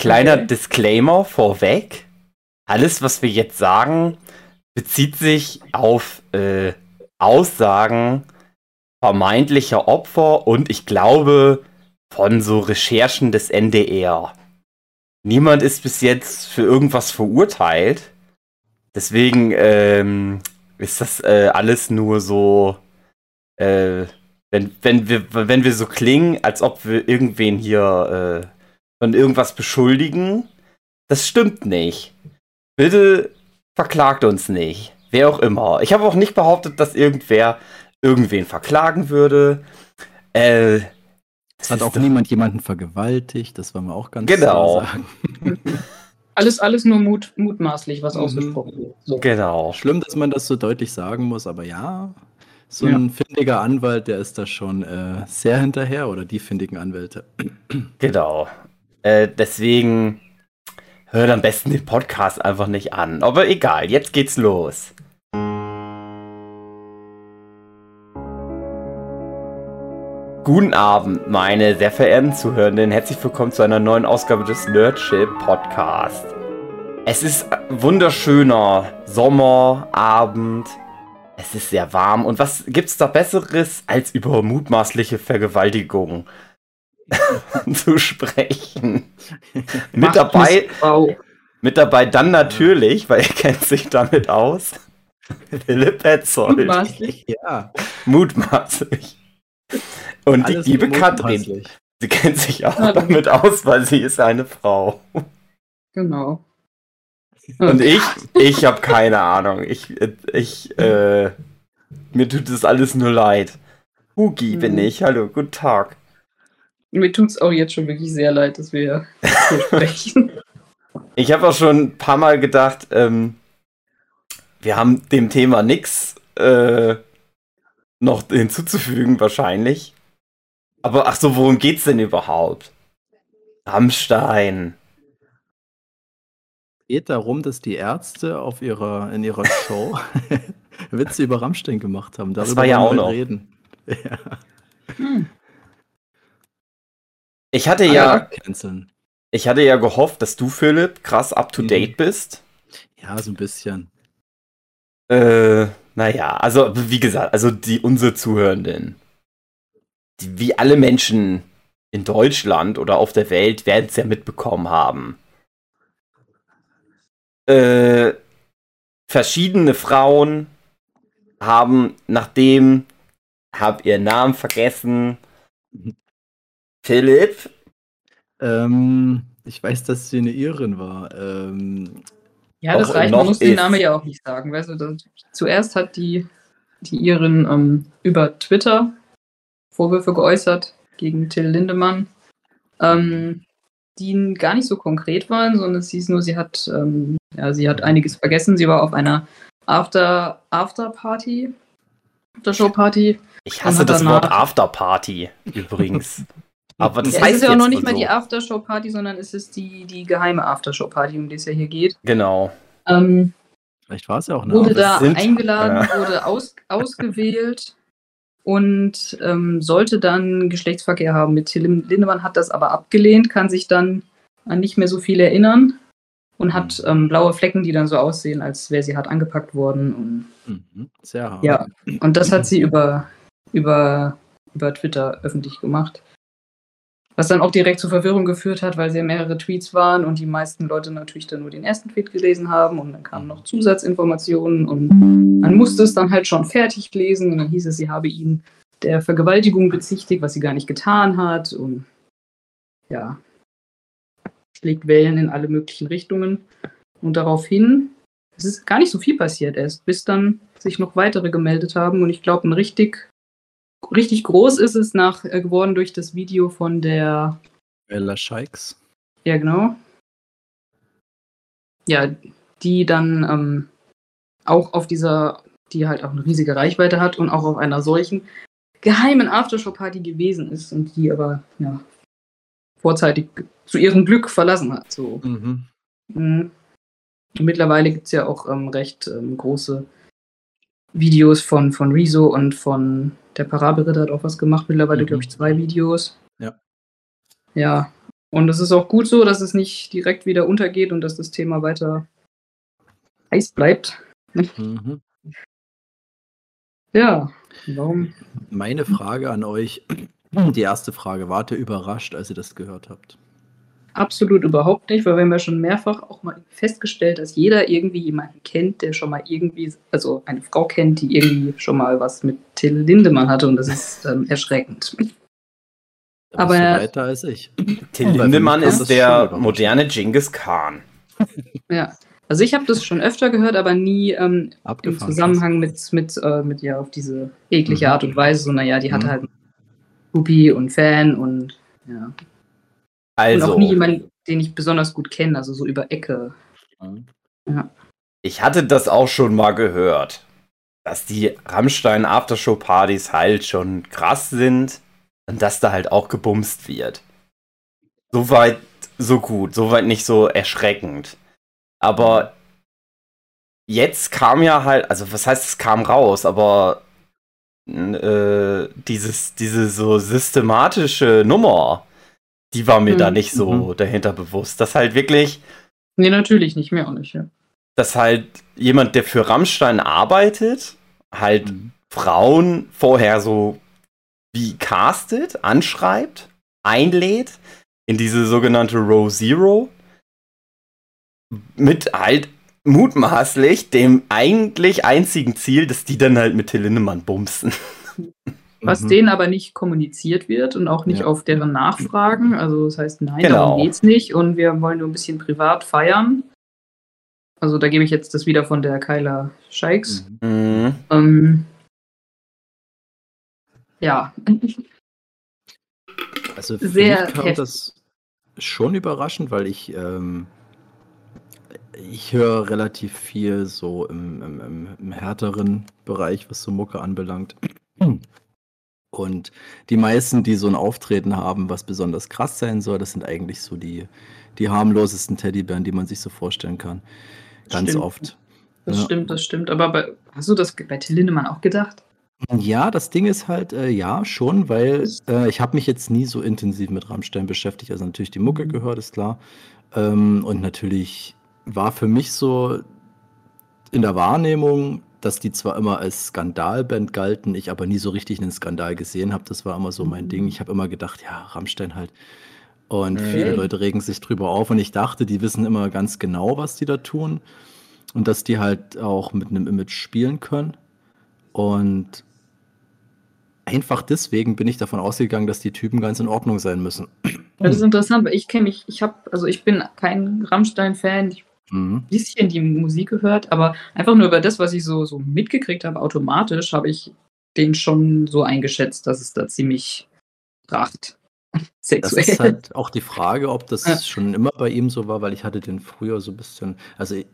Kleiner okay. Disclaimer vorweg. Alles, was wir jetzt sagen, bezieht sich auf äh, Aussagen vermeintlicher Opfer und ich glaube von so Recherchen des NDR. Niemand ist bis jetzt für irgendwas verurteilt. Deswegen ähm, ist das äh, alles nur so, äh, wenn, wenn, wir, wenn wir so klingen, als ob wir irgendwen hier von irgendwas beschuldigen. Das stimmt nicht. Bitte verklagt uns nicht. Wer auch immer. Ich habe auch nicht behauptet, dass irgendwer irgendwen verklagen würde. Äh, es hat auch niemand jemanden vergewaltigt, das wollen wir auch ganz genau. sagen. alles, alles nur mut, mutmaßlich, was mhm. ausgesprochen wird. So. Genau. Schlimm, dass man das so deutlich sagen muss, aber ja, so ein ja. findiger Anwalt, der ist da schon äh, sehr hinterher oder die findigen Anwälte. Genau. Äh, deswegen hört am besten den Podcast einfach nicht an. Aber egal, jetzt geht's los. Guten Abend, meine sehr verehrten Zuhörenden. Herzlich willkommen zu einer neuen Ausgabe des Nerdship Podcast. Es ist wunderschöner Sommerabend. Es ist sehr warm. Und was gibt's da Besseres, als über mutmaßliche Vergewaltigung zu sprechen? mit dabei, mit dabei dann natürlich, weil er kennt sich damit aus. Philipp Petzold. Mutmaßlich? Ja. Mutmaßlich. Und die liebe Katrin, sie kennt sich auch ja, damit aus, weil sie ist eine Frau. Genau. Und ich, ich habe keine Ahnung. Ich, ich, äh, mir tut das alles nur leid. Hugi mhm. bin ich. Hallo, guten Tag. Mir tut es auch jetzt schon wirklich sehr leid, dass wir hier sprechen. Ich habe auch schon ein paar Mal gedacht, ähm, wir haben dem Thema nichts äh, noch hinzuzufügen, wahrscheinlich. Aber ach so, worum geht's denn überhaupt? Rammstein. Es geht darum, dass die Ärzte auf ihrer, in ihrer Show Witze über Rammstein gemacht haben. Darüber das war ja auch noch. Reden. Ja. Hm. Ich hatte ah, ja, ich hatte ja gehofft, dass du, Philipp, krass up to date mhm. bist. Ja, so ein bisschen. Äh, naja, also wie gesagt, also die unsere Zuhörenden wie alle Menschen in Deutschland oder auf der Welt werden es ja mitbekommen haben. Äh, verschiedene Frauen haben, nachdem, hab ihren Namen vergessen, Philipp? Ähm, ich weiß, dass sie eine Irin war. Ähm, ja, das reicht, man muss den Namen ja auch nicht sagen. Weißt du, das, zuerst hat die, die Irin ähm, über Twitter Vorwürfe geäußert gegen Till Lindemann, ähm, die gar nicht so konkret waren, sondern es hieß nur, sie hat, ähm, ja, sie hat einiges vergessen. Sie war auf einer After, After Party, After Party. Ich hasse das Wort After Party übrigens. Aber das ja, heißt es ist ja auch noch nicht mal so. die Aftershow Party, sondern es ist die, die geheime Aftershow Party, um die es ja hier geht. Genau. Ähm, Vielleicht war es ja auch eine Wurde da sind, eingeladen, ja. wurde aus, ausgewählt und ähm, sollte dann Geschlechtsverkehr haben mit Till Lindemann, hat das aber abgelehnt, kann sich dann an nicht mehr so viel erinnern und hat ähm, blaue Flecken, die dann so aussehen, als wäre sie hart angepackt worden. Und, mhm, sehr hart. Ja, und das hat sie über, über, über Twitter öffentlich gemacht. Was dann auch direkt zur Verwirrung geführt hat, weil sie mehrere Tweets waren und die meisten Leute natürlich dann nur den ersten Tweet gelesen haben und dann kamen noch Zusatzinformationen und man musste es dann halt schon fertig lesen und dann hieß es, sie habe ihn der Vergewaltigung bezichtigt, was sie gar nicht getan hat und ja, schlägt Wellen in alle möglichen Richtungen und daraufhin es ist gar nicht so viel passiert erst, bis dann sich noch weitere gemeldet haben und ich glaube, ein richtig richtig groß ist es nach, äh, geworden durch das Video von der Ella Scheiks. Ja, genau. Ja, die dann ähm, auch auf dieser, die halt auch eine riesige Reichweite hat und auch auf einer solchen geheimen Aftershow-Party gewesen ist und die aber ja, vorzeitig zu ihrem Glück verlassen hat. So. Mhm. Mhm. Mittlerweile gibt es ja auch ähm, recht ähm, große Videos von, von Rezo und von der Parabelritter hat auch was gemacht. Mittlerweile, mhm. glaube ich, zwei Videos. Ja. Ja. Und es ist auch gut so, dass es nicht direkt wieder untergeht und dass das Thema weiter heiß bleibt. Mhm. Ja, warum? Meine Frage an euch, die erste Frage, wart ihr überrascht, als ihr das gehört habt? Absolut überhaupt nicht, weil wir haben ja schon mehrfach auch mal festgestellt, dass jeder irgendwie jemanden kennt, der schon mal irgendwie, also eine Frau kennt, die irgendwie schon mal was mit Till Lindemann hatte und das ist ähm, erschreckend. Da Aber bist du weiter als ich. Till Lindemann ist der moderne Genghis Khan. Ja, also ich habe das schon öfter gehört, aber nie ähm, im Zusammenhang mit, mit, äh, mit ja auf diese eklige mhm. Art und Weise, sondern ja, die mhm. hat halt Groupie und Fan und ja. Also. Und auch nie jemand, den ich besonders gut kenne, also so über Ecke. Mhm. Ja. Ich hatte das auch schon mal gehört, dass die Rammstein Aftershow Partys halt schon krass sind und dass da halt auch gebumst wird. Soweit so gut, soweit nicht so erschreckend. Aber jetzt kam ja halt, also was heißt, es kam raus, aber äh, dieses, diese so systematische Nummer, die war mir mhm. da nicht so mhm. dahinter bewusst. Dass halt wirklich. Nee, natürlich nicht, mehr auch nicht, ja. Dass halt jemand, der für Rammstein arbeitet, halt mhm. Frauen vorher so wie castet, anschreibt, einlädt in diese sogenannte Row Zero mit halt mutmaßlich dem eigentlich einzigen Ziel, dass die dann halt mit Till Lindemann bumsen. was mhm. denen aber nicht kommuniziert wird und auch nicht ja. auf deren Nachfragen. Also das heißt, nein, genau. darum geht's nicht und wir wollen nur ein bisschen privat feiern. Also da gebe ich jetzt das wieder von der Kyla Scheiks. Mhm. Ähm, ja. Also für Sehr mich kam heftig. das schon überraschend, weil ich ähm, ich höre relativ viel so im, im, im, im härteren Bereich, was so Mucke anbelangt. Und die meisten, die so ein Auftreten haben, was besonders krass sein soll, das sind eigentlich so die, die harmlosesten Teddybären, die man sich so vorstellen kann. Ganz stimmt. oft. Das ja. stimmt, das stimmt. Aber bei, hast du das bei Till Lindemann auch gedacht? Ja, das Ding ist halt, äh, ja, schon, weil äh, ich habe mich jetzt nie so intensiv mit Rammstein beschäftigt. Also natürlich die Mucke mhm. gehört, ist klar. Ähm, und natürlich war für mich so in der Wahrnehmung dass die zwar immer als Skandalband galten, ich aber nie so richtig einen Skandal gesehen habe. Das war immer so mein Ding. Ich habe immer gedacht, ja, Rammstein halt. Und okay. viele Leute regen sich drüber auf. Und ich dachte, die wissen immer ganz genau, was die da tun. Und dass die halt auch mit einem Image spielen können. Und einfach deswegen bin ich davon ausgegangen, dass die Typen ganz in Ordnung sein müssen. Das ist interessant, weil ich kenne mich, ich habe, also ich bin kein Rammstein-Fan, ich mhm. bisschen die Musik gehört, aber einfach nur über das, was ich so, so mitgekriegt habe, automatisch habe ich den schon so eingeschätzt, dass es da ziemlich kracht. Sexuell. Das ist halt auch die Frage, ob das ja. schon immer bei ihm so war, weil ich hatte den früher so ein bisschen, also ich,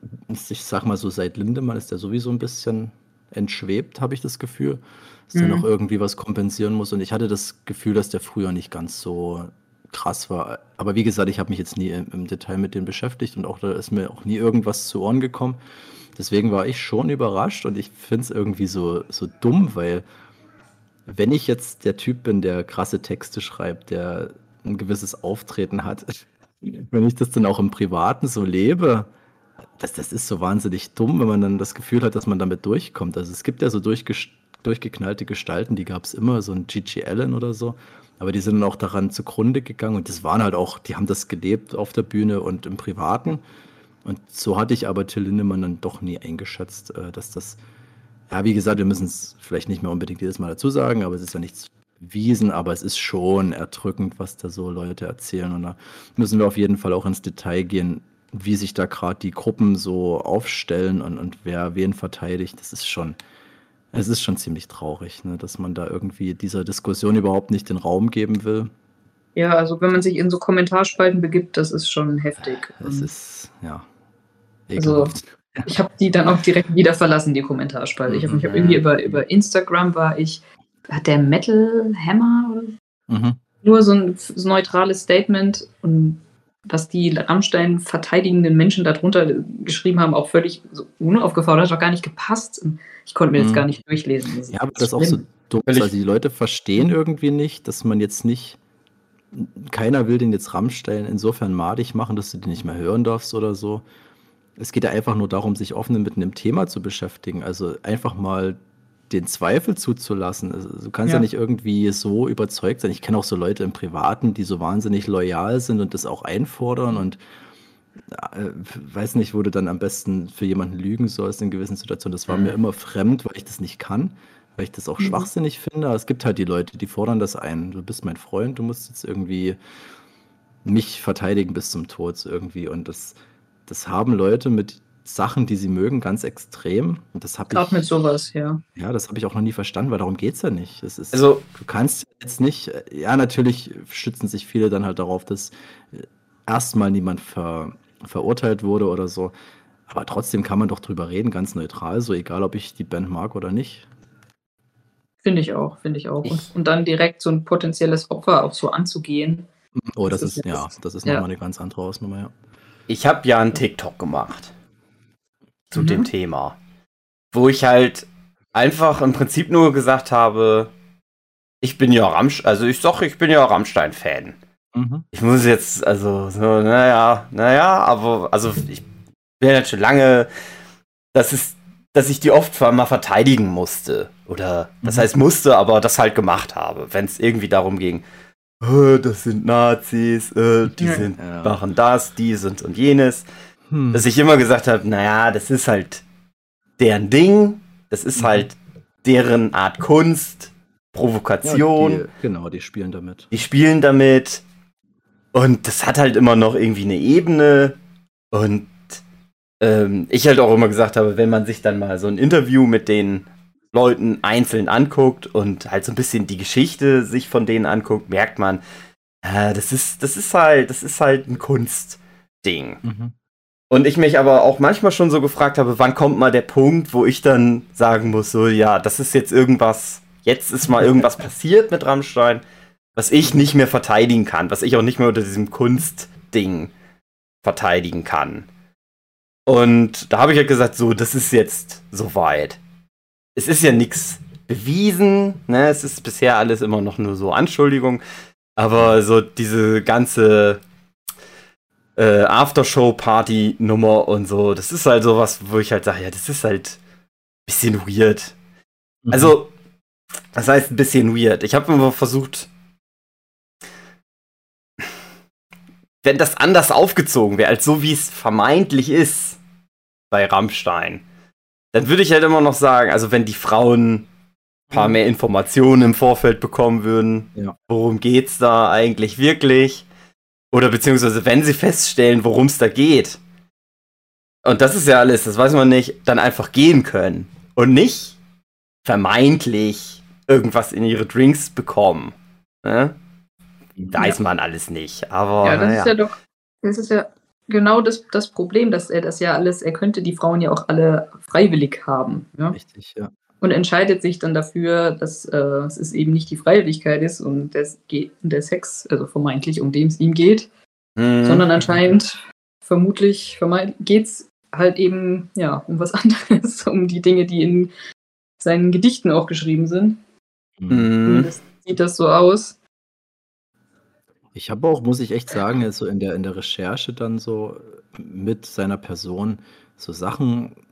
ich sag mal so, seit Lindemann ist der sowieso ein bisschen entschwebt, habe ich das Gefühl, dass mhm. der noch irgendwie was kompensieren muss. Und ich hatte das Gefühl, dass der früher nicht ganz so krass war. Aber wie gesagt, ich habe mich jetzt nie im, im, Detail mit denen beschäftigt und auch da ist mir auch nie irgendwas zu Ohren gekommen. Deswegen war ich schon überrascht und ich finde es irgendwie so, so dumm, weil wenn ich jetzt der Typ bin, der krasse Texte schreibt, der ein gewisses Auftreten hat, wenn ich das dann auch im Privaten so lebe, das, das ist so wahnsinnig dumm, wenn man dann das Gefühl hat, dass man damit durchkommt. Also es gibt ja so durchgeknallte Gestalten, die gab es immer, so ein Gigi Allen oder so. Aber die sind dann auch daran zugrunde gegangen und das waren halt auch, die haben das gelebt auf der Bühne und im Privaten. Und so hatte ich aber Till Lindemann dann doch nie eingeschätzt, äh, dass das, ja, wie gesagt, wir müssen es vielleicht nicht mehr unbedingt jedes Mal dazu sagen, aber es ist ja nichts Wiesen, aber es ist schon erdrückend, was da so Leute erzählen. Und da müssen wir auf jeden Fall auch ins Detail gehen, wie sich da gerade die Gruppen so aufstellen und, und wer wen verteidigt. Das ist schon, es ist schon ziemlich traurig, ne, dass man da irgendwie dieser Diskussion überhaupt nicht den Raum geben will. Ja, also wenn man sich in so Kommentarspalten begibt, das ist schon heftig. Das ist, ja. Also, ich habe die dann auch direkt wieder verlassen, die Kommentarspalte. Ich habe mich hab irgendwie über, über Instagram war ich, hat der Metal Hammer oder? Mhm. Nur so ein so neutrales Statement und was die Rammstein verteidigenden Menschen darunter geschrieben haben, auch völlig so unaufgefordert, hat auch gar nicht gepasst. Ich konnte mir mhm. jetzt gar nicht durchlesen. Das ja, aber das ist auch so dumm. Also die Leute verstehen irgendwie nicht, dass man jetzt nicht keiner will den jetzt Rammstein insofern madig machen, dass du den nicht mehr hören darfst oder so. Es geht ja einfach nur darum, sich offen mit einem Thema zu beschäftigen. Also einfach mal den Zweifel zuzulassen. Also, du kannst ja. ja nicht irgendwie so überzeugt sein. Ich kenne auch so Leute im Privaten, die so wahnsinnig loyal sind und das auch einfordern und äh, weiß nicht, wo du dann am besten für jemanden lügen sollst in gewissen Situationen. Das war mhm. mir immer fremd, weil ich das nicht kann, weil ich das auch mhm. schwachsinnig finde. Aber es gibt halt die Leute, die fordern das ein. Du bist mein Freund, du musst jetzt irgendwie mich verteidigen bis zum Tod irgendwie. Und das, das haben Leute mit Sachen, die sie mögen, ganz extrem. Und das habe ich. mit sowas, ja. Ja, das habe ich auch noch nie verstanden, weil darum geht es ja nicht. Es ist, also, du kannst jetzt nicht, ja, natürlich schützen sich viele dann halt darauf, dass äh, erstmal niemand ver, verurteilt wurde oder so. Aber trotzdem kann man doch drüber reden, ganz neutral, so egal, ob ich die Band mag oder nicht. Finde ich auch, finde ich auch. Und, und, dann direkt so ein potenzielles Opfer auch so anzugehen. Oh, das, das ist, ja, das ist ja. nochmal eine ganz andere Ausnummer, ja. Ich habe ja einen TikTok gemacht zu mhm. dem Thema, wo ich halt einfach im Prinzip nur gesagt habe, ich bin ja Rammstein, also ich sag, ich bin ja Rammstein-Fan. Mhm. Ich muss jetzt, also, so, naja, naja, aber, also, ich bin ja schon lange, das ist, dass ich die oft mal verteidigen musste. Oder, das mhm. heißt musste, aber das halt gemacht habe, wenn es irgendwie darum ging, oh, das sind Nazis, äh, die sind, ja. machen das, die sind und jenes. Hm. Dass ich immer gesagt habe, naja, das ist halt deren Ding, das ist mhm. halt deren Art Kunst, Provokation. Ja, die, genau, die spielen damit. Die spielen damit. Und das hat halt immer noch irgendwie eine Ebene. Und ähm, ich halt auch immer gesagt habe, wenn man sich dann mal so ein Interview mit den Leuten einzeln anguckt und halt so ein bisschen die Geschichte sich von denen anguckt, merkt man, äh, das ist, das ist halt, das ist halt ein Kunstding. Mhm. Und ich mich aber auch manchmal schon so gefragt habe, wann kommt mal der Punkt, wo ich dann sagen muss, so, ja, das ist jetzt irgendwas, jetzt ist mal irgendwas passiert mit Rammstein was ich nicht mehr verteidigen kann, was ich auch nicht mehr unter diesem Kunstding verteidigen kann. Und da habe ich halt gesagt, so, das ist jetzt soweit. Es ist ja nichts bewiesen, ne? Es ist bisher alles immer noch nur so Anschuldigung. Aber so diese ganze äh, Aftershow-Party-Nummer und so, das ist halt sowas, wo ich halt sage, ja, das ist halt ein bisschen weird. Mhm. Also, das heißt ein bisschen weird. Ich habe immer versucht, wenn das anders aufgezogen wäre, als so wie es vermeintlich ist bei Rammstein, dann würde ich halt immer noch sagen, also wenn die Frauen ein paar mehr Informationen im Vorfeld bekommen würden, ja. worum geht's da eigentlich wirklich? Oder beziehungsweise wenn sie feststellen, worum es da geht. Und das ist ja alles, das weiß man nicht, dann einfach gehen können. Und nicht vermeintlich irgendwas in ihre Drinks bekommen. Ne? weiß ja. man alles nicht. Aber ja, das ja. ist ja doch, das ist ja genau das, das Problem, dass er das ja alles, er könnte die Frauen ja auch alle freiwillig haben. Ja? Richtig, ja. Und entscheidet sich dann dafür, dass äh, es eben nicht die Freiwilligkeit ist und das geht, der Sex, also vermeintlich, um den es ihm geht, mhm. sondern anscheinend vermutlich geht es halt eben ja um was anderes, um die Dinge, die in seinen Gedichten auch geschrieben sind. Mhm. Und das sieht das so aus. Ich habe auch, muss ich echt sagen, so in der, in der Recherche dann so mit seiner Person so Sachen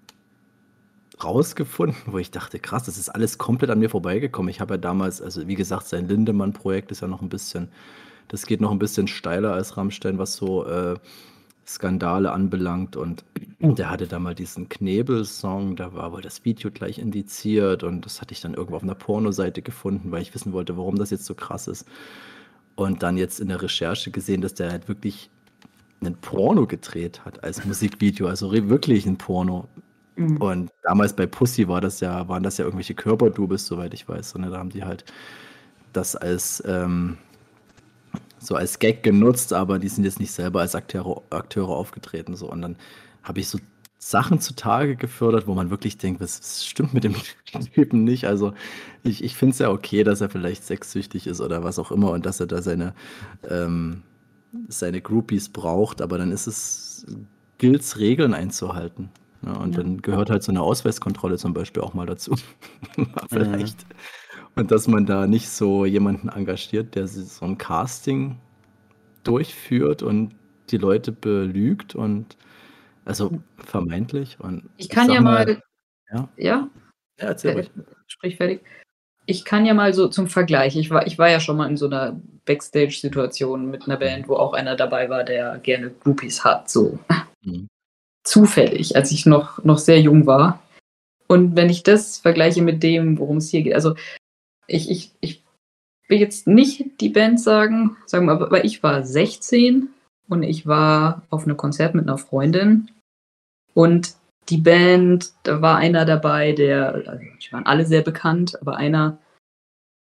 rausgefunden, wo ich dachte, krass, das ist alles komplett an mir vorbeigekommen. Ich habe ja damals, also wie gesagt, sein Lindemann-Projekt ist ja noch ein bisschen, das geht noch ein bisschen steiler als Rammstein, was so äh, Skandale anbelangt. Und der hatte da mal diesen Knebel-Song, da war wohl das Video gleich indiziert und das hatte ich dann irgendwo auf einer Pornoseite gefunden, weil ich wissen wollte, warum das jetzt so krass ist. Und dann jetzt in der Recherche gesehen, dass der halt wirklich ein Porno gedreht hat als Musikvideo, also wirklich ein Porno. Mhm. Und damals bei Pussy war das ja, waren das ja irgendwelche Körperdubels, soweit ich weiß. Und da haben die halt das als ähm, so als Gag genutzt, aber die sind jetzt nicht selber als Akteure, Akteure aufgetreten. So. Und dann habe ich so Sachen zutage gefördert, wo man wirklich denkt, was, was stimmt mit dem Typen nicht? Also ich, ich finde es ja okay, dass er vielleicht sexsüchtig ist oder was auch immer und dass er da seine, ähm, seine Groupies braucht, aber dann ist es, gilt es, Regeln einzuhalten. Ja, und ja. dann gehört halt so eine Ausweiskontrolle zum Beispiel auch mal dazu. vielleicht. Mhm. Und dass man da nicht so jemanden engagiert, der so ein Casting durchführt und die Leute belügt und also vermeintlich und Ich kann ja mal, mal, ja, ja, ja, erzähl äh, ruhig. sprich fertig. Ich kann ja mal so zum Vergleich, ich war, ich war ja schon mal in so einer Backstage-Situation mit einer Band, wo auch einer dabei war, der gerne Groupies hat, so Mhm. Zufällig, als ich noch, noch sehr jung war. Und wenn ich das vergleiche mit dem, worum es hier geht, also ich, ich, ich will jetzt nicht die Band sagen, sagen wir, aber ich war 16 und ich war auf einem Konzert mit einer Freundin und die Band, da war einer dabei, der, also die waren alle sehr bekannt, aber einer,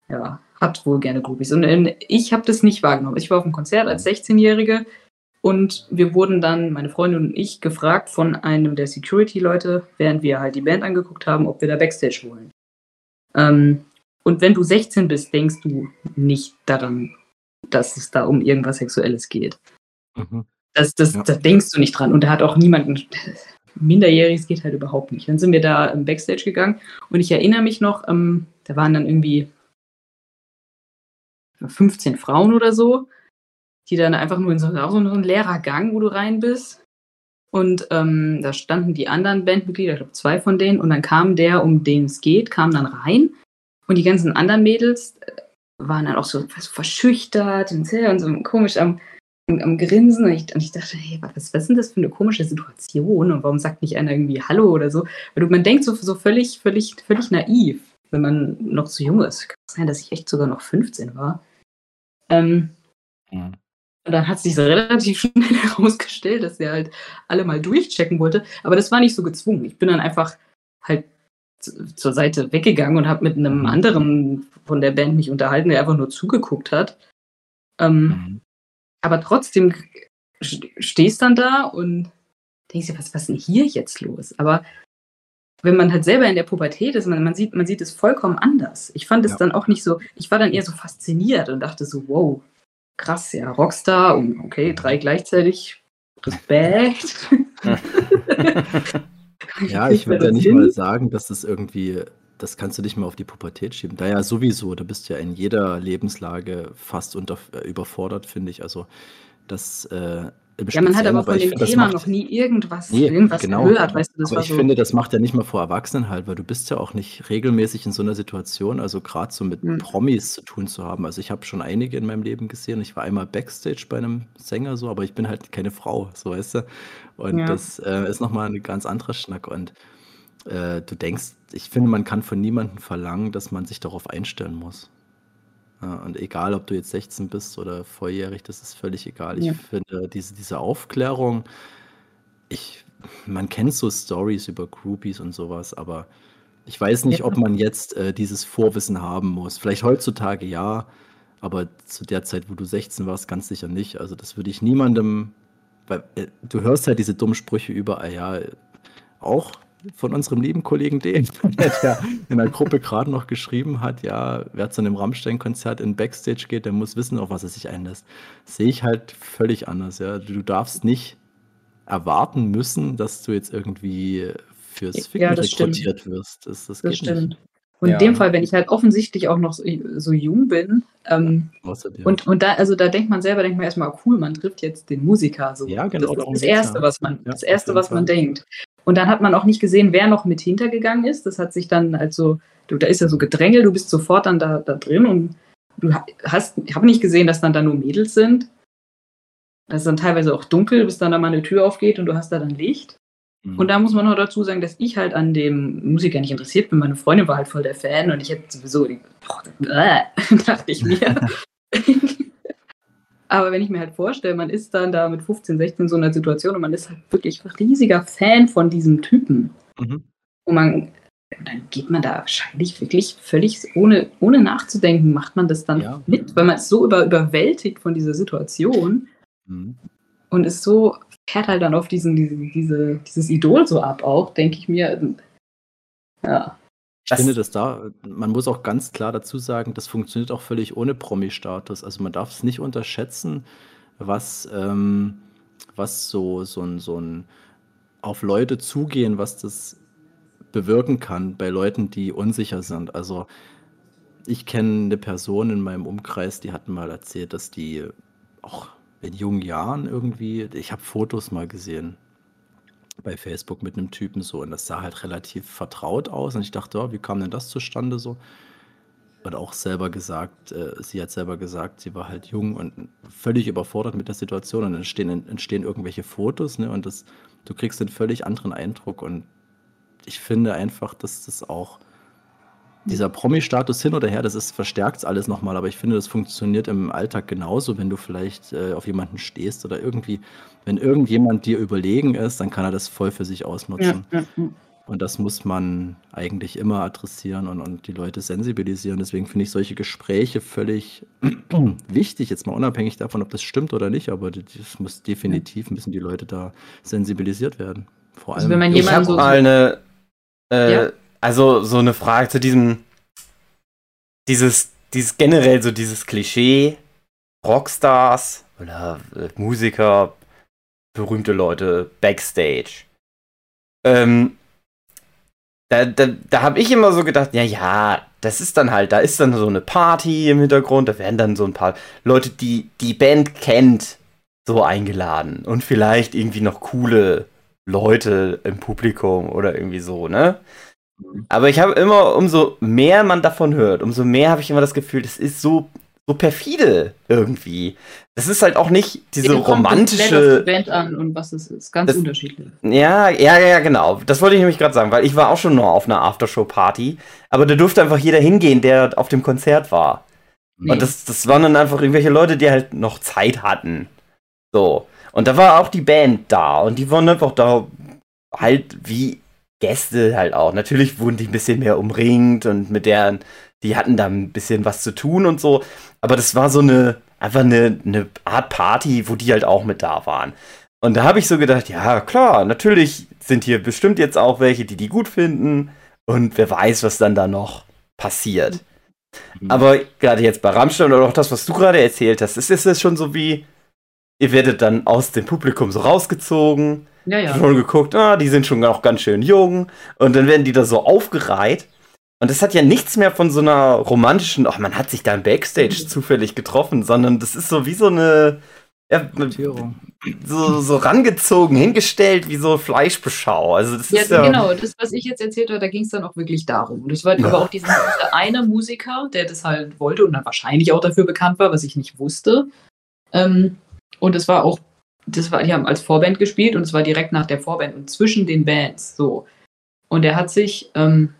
ja, hat wohl gerne Groupies. Und ich habe das nicht wahrgenommen. Ich war auf einem Konzert als 16-Jährige und wir wurden dann, meine Freundin und ich, gefragt von einem der Security-Leute, während wir halt die Band angeguckt haben, ob wir da Backstage wollen. Ähm, und wenn du 16 bist, denkst du nicht daran, dass es da um irgendwas Sexuelles geht. Mhm. Das, das, Ja. Da denkst du nicht dran. Und da hat auch niemanden. Minderjähriges geht halt überhaupt nicht. Dann sind wir da im Backstage gegangen und ich erinnere mich noch, ähm, da waren dann irgendwie 15 Frauen oder so, die dann einfach nur in so, so ein leerer Gang, wo du rein bist. Und ähm, da standen die anderen Bandmitglieder, ich glaube zwei von denen, und dann kam der, um den es geht, kam dann rein. Und die ganzen anderen Mädels äh, waren dann auch so verschüchtert und und so komisch am, am, Grinsen. Und ich, und ich dachte, hey, was, was ist denn das für eine komische Situation? Und warum sagt nicht einer irgendwie Hallo oder so? Weil man denkt so, so völlig, völlig, völlig naiv, wenn man noch zu jung ist. Kann sein, dass ich echt sogar noch 15 war. Ähm, Mhm. Und dann hat sich relativ schnell herausgestellt, dass er halt alle mal durchchecken wollte. Aber das war nicht so gezwungen. Ich bin dann einfach halt zu- zur Seite weggegangen und habe mit einem Mhm. anderen von der Band mich unterhalten, der einfach nur zugeguckt hat. Ähm, Mhm. aber trotzdem st- stehst dann da und denkst dir, was, was ist denn hier jetzt los? Aber wenn man halt selber in der Pubertät ist, man, man, sieht, man sieht es vollkommen anders. Ich fand es Ja. dann auch nicht so, ich war dann eher so fasziniert und dachte so, wow, krass, ja, Rockstar und okay, drei gleichzeitig. Respekt. Ja, ich würde ja nicht mal sagen, dass das irgendwie, das kannst du nicht mal auf die Pubertät schieben. Da ja sowieso, da bist du ja in jeder Lebenslage fast unter, äh, überfordert, finde ich. Also das äh, Ja, man hat aber von dem Thema macht- noch nie irgendwas, Nee, irgendwas genau. gehört, weißt du, das Aber war ich so. finde, das macht ja nicht mal vor Erwachsenen halt, weil du bist ja auch nicht regelmäßig in so einer Situation, also gerade so mit Hm. Promis zu tun zu haben. Also ich habe schon einige in meinem Leben gesehen. Ich war einmal Backstage bei einem Sänger so, aber ich bin halt keine Frau, so weißt du. Und Ja. das äh, ist nochmal ein ganz anderer Schnack. Und äh, du denkst, ich finde, man kann von niemandem verlangen, dass man sich darauf einstellen muss. Ja, und egal, ob du jetzt 16 bist oder volljährig, das ist völlig egal. Ich Ja. finde, diese, diese Aufklärung, ich, man kennt so Stories über Groupies und sowas, aber ich weiß nicht, ob man jetzt äh, dieses Vorwissen haben muss. Vielleicht heutzutage ja, aber zu der Zeit, wo du 16 warst, ganz sicher nicht. Also das würde ich niemandem, weil äh, du hörst halt diese dummen Sprüche überall, ja, auch von unserem lieben Kollegen Dan, der in der Gruppe gerade noch geschrieben hat, ja, wer zu einem Rammstein-Konzert in Backstage geht, der muss wissen, auf was er sich einlässt. Sehe ich halt völlig anders, ja. Du darfst nicht erwarten müssen, dass du jetzt irgendwie fürs Ficken Ja, das stimmt. rekrutiert wirst. Das, das, Das stimmt. nicht. Und Ja. in dem Fall, wenn ich halt offensichtlich auch noch so, so jung bin, ähm, Außer dir. und, und da, also da denkt man selber, denkt man erstmal, cool, man trifft jetzt den Musiker. So. Ja, genau, Das ist das Erste, was man, Ja, das Erste, was man denkt. Und dann hat man auch nicht gesehen, wer noch mit hintergegangen ist. Das hat sich dann also, du, da ist ja so Gedränge, du bist sofort dann da, da drin und du ha- hast, ich habe nicht gesehen, dass dann da nur Mädels sind. Das ist dann teilweise auch dunkel, bis dann da mal eine Tür aufgeht und du hast da dann Licht. Mhm. Und da muss man noch dazu sagen, dass ich halt an dem Musiker nicht interessiert bin. Meine Freundin war halt voll der Fan und ich hätte sowieso, die, boah, äh, dachte ich mir. Aber wenn ich mir halt vorstelle, man ist dann da mit 15, 16 in so einer Situation und man ist halt wirklich riesiger Fan von diesem Typen. Mhm. Und man, dann geht man da wahrscheinlich wirklich völlig ohne, ohne nachzudenken, macht man das dann Ja. mit, weil man ist so über, überwältigt von dieser Situation Mhm. und ist so, fährt halt dann auf diesen, diese, diese, dieses Idol so ab auch, denke ich mir. Ja. Ich Das- finde, dass da, man muss auch ganz klar dazu sagen, das funktioniert auch völlig ohne Promi-Status. Also man darf es nicht unterschätzen, was, ähm, was so, so ein, so ein auf Leute zugehen, was das bewirken kann bei Leuten, die unsicher sind. Also ich kenne eine Person in meinem Umkreis, die hat mal erzählt, dass die auch in jungen Jahren irgendwie, ich habe Fotos mal gesehen bei Facebook mit einem Typen so. Und das sah halt relativ vertraut aus. Und ich dachte, oh, wie kam denn das zustande so? Und auch selber gesagt, äh, sie hat selber gesagt, sie war halt jung und völlig überfordert mit der Situation. Und dann entstehen, entstehen irgendwelche Fotos ne, und das, du kriegst einen völlig anderen Eindruck. Und ich finde einfach, dass das auch dieser Promi-Status hin oder her, das ist verstärkt alles nochmal, aber ich finde, das funktioniert im Alltag genauso, wenn du vielleicht äh, auf jemanden stehst oder irgendwie, wenn irgendjemand dir überlegen ist, dann kann er das voll für sich ausnutzen. Ja, ja, ja. Und das muss man eigentlich immer adressieren und, und die Leute sensibilisieren. Deswegen finde ich solche Gespräche völlig wichtig, jetzt mal unabhängig davon, ob das stimmt oder nicht, aber das muss definitiv müssen die Leute da sensibilisiert werden. Vor allem. Also wenn man ich habe so mal eine, äh, also so eine Frage zu diesem, dieses, dieses generell so dieses Klischee, Rockstars oder äh, Musiker, berühmte Leute, Backstage. Ähm, da, da, da habe ich immer so gedacht, ja, ja, das ist dann halt, da ist dann so eine Party im Hintergrund, da werden dann so ein paar Leute, die die Band kennt, so eingeladen und vielleicht irgendwie noch coole Leute im Publikum oder irgendwie so, ne? Aber ich habe immer, umso mehr man davon hört, umso mehr habe ich immer das Gefühl, das ist so, so perfide irgendwie. Das ist halt auch nicht diese ja, romantische. Die Band an und was es ist. Ganz das, unterschiedlich. Ja, ja, ja, genau. Das wollte ich nämlich gerade sagen, weil ich war auch schon nur auf einer Aftershow-Party, aber da durfte einfach jeder hingehen, der auf dem Konzert war. Nee. Und das, das waren dann einfach irgendwelche Leute, die halt noch Zeit hatten. So. Und da war auch die Band da und die waren einfach da halt wie Gäste halt auch. Natürlich wurden die ein bisschen mehr umringt und mit deren, die hatten da ein bisschen was zu tun und so. Aber das war so eine, einfach eine, eine Art Party, wo die halt auch mit da waren. Und da habe ich so gedacht, ja klar, natürlich sind hier bestimmt jetzt auch welche, die die gut finden. Und wer weiß, was dann da noch passiert. Mhm. Aber gerade jetzt bei Rammstein oder auch das, was du gerade erzählt hast, ist es schon so wie, ihr werdet dann aus dem Publikum so rausgezogen ja, ja. Schon geguckt, ah, die sind schon auch ganz schön jung. Und dann werden die da so aufgereiht. Und das hat ja nichts mehr von so einer romantischen, ach, man hat sich da im Backstage mhm. zufällig getroffen, sondern das ist so wie so eine, ja, so, so rangezogen, hingestellt, wie so Fleischbeschau. Also das ja, ist ja genau, das, was ich jetzt erzählt habe, da ging es dann auch wirklich darum. Und es war ja. aber auch dieser eine Musiker, der das halt wollte und dann wahrscheinlich auch dafür bekannt war, was ich nicht wusste. Ähm, und es war auch das war, die haben als Vorband gespielt und es war direkt nach der Vorband und zwischen den Bands so. Und er hat sich ähm,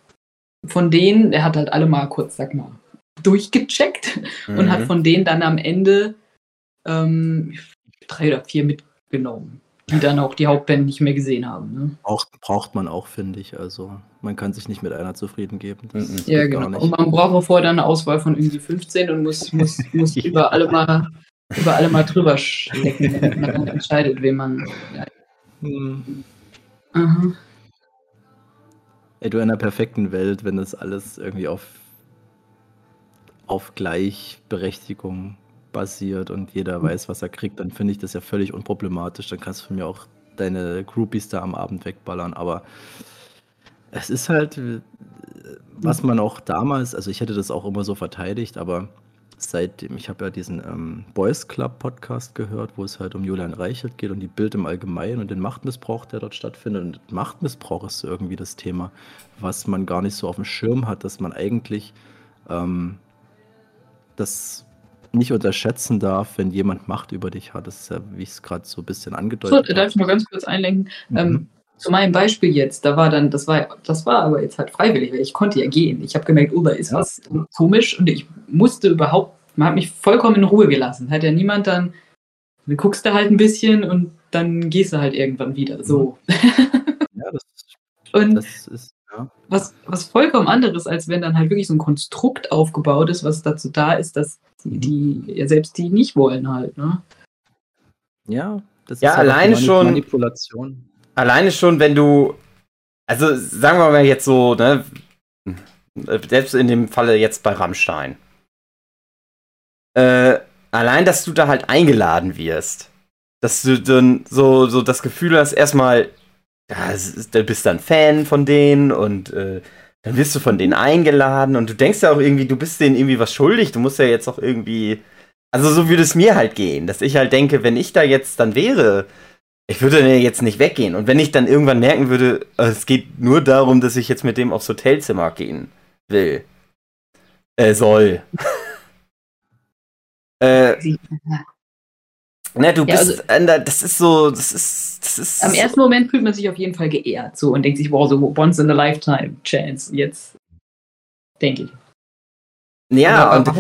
von denen, er hat halt alle mal kurz, sag mal, durchgecheckt mhm. und hat mhm. von denen dann am Ende ähm, drei oder vier mitgenommen, die dann auch die Hauptband nicht mehr gesehen haben. Ne? Auch, braucht man auch, finde ich. Also man kann sich nicht mit einer zufrieden geben. Das ja, genau. Und man braucht auch vorher dann eine Auswahl von irgendwie 15 und muss, muss, muss über alle mal über alle mal drüber schlecken, wenn man dann entscheidet, wen man. Ja. Mhm. Ey, du in einer perfekten Welt, wenn das alles irgendwie auf, auf Gleichberechtigung basiert und jeder mhm. weiß, was er kriegt, dann finde ich das ja völlig unproblematisch. Dann kannst du von mir auch deine Groupies da am Abend wegballern. Aber es ist halt, was man auch damals, also ich hätte das auch immer so verteidigt, aber seitdem, ich habe ja diesen ähm, Boys Club Podcast gehört, wo es halt um Julian Reichelt geht und die Bild im Allgemeinen und den Machtmissbrauch, der dort stattfindet. Und Machtmissbrauch ist irgendwie das Thema, was man gar nicht so auf dem Schirm hat, dass man eigentlich ähm, das nicht unterschätzen darf, wenn jemand Macht über dich hat. Das ist ja, wie ich es gerade so ein bisschen angedeutet habe. So, darf ich mal ganz kurz einlenken? Mhm. Ähm, zu meinem Beispiel jetzt, da war dann, das war, das war aber jetzt halt freiwillig, weil ich konnte ja gehen. Ich habe gemerkt, oh, da ist ja. was komisch und ich musste überhaupt, man hat mich vollkommen in Ruhe gelassen. Hat ja niemand dann, du guckst da halt ein bisschen und dann gehst du halt irgendwann wieder. So. Ja, das, und das ist, ja. Was, was vollkommen anderes, als wenn dann halt wirklich so ein Konstrukt aufgebaut ist, was dazu da ist, dass die, die ja selbst die nicht wollen halt, ne? Ja, das ja, ist alleine schon Manipulation alleine schon, wenn du, also sagen wir mal jetzt so, ne, selbst in dem Falle jetzt bei Rammstein, äh, allein, dass du da halt eingeladen wirst, dass du dann so, so das Gefühl hast, erstmal, ja, du bist dann Fan von denen und äh, dann wirst du von denen eingeladen und du denkst ja auch irgendwie, du bist denen irgendwie was schuldig, du musst ja jetzt auch irgendwie Also so würde es mir halt gehen, dass ich halt denke, wenn ich da jetzt dann wäre, ich würde jetzt nicht weggehen. Und wenn ich dann irgendwann merken würde, äh, es geht nur darum, dass ich jetzt mit dem aufs Hotelzimmer gehen will. Äh, soll. äh, na, du ja, bist, also, das ist so, das ist, das ist. Am ersten Moment fühlt man sich auf jeden Fall geehrt so und denkt sich, wow, so once in a lifetime chance. Jetzt denke ich. Ja, und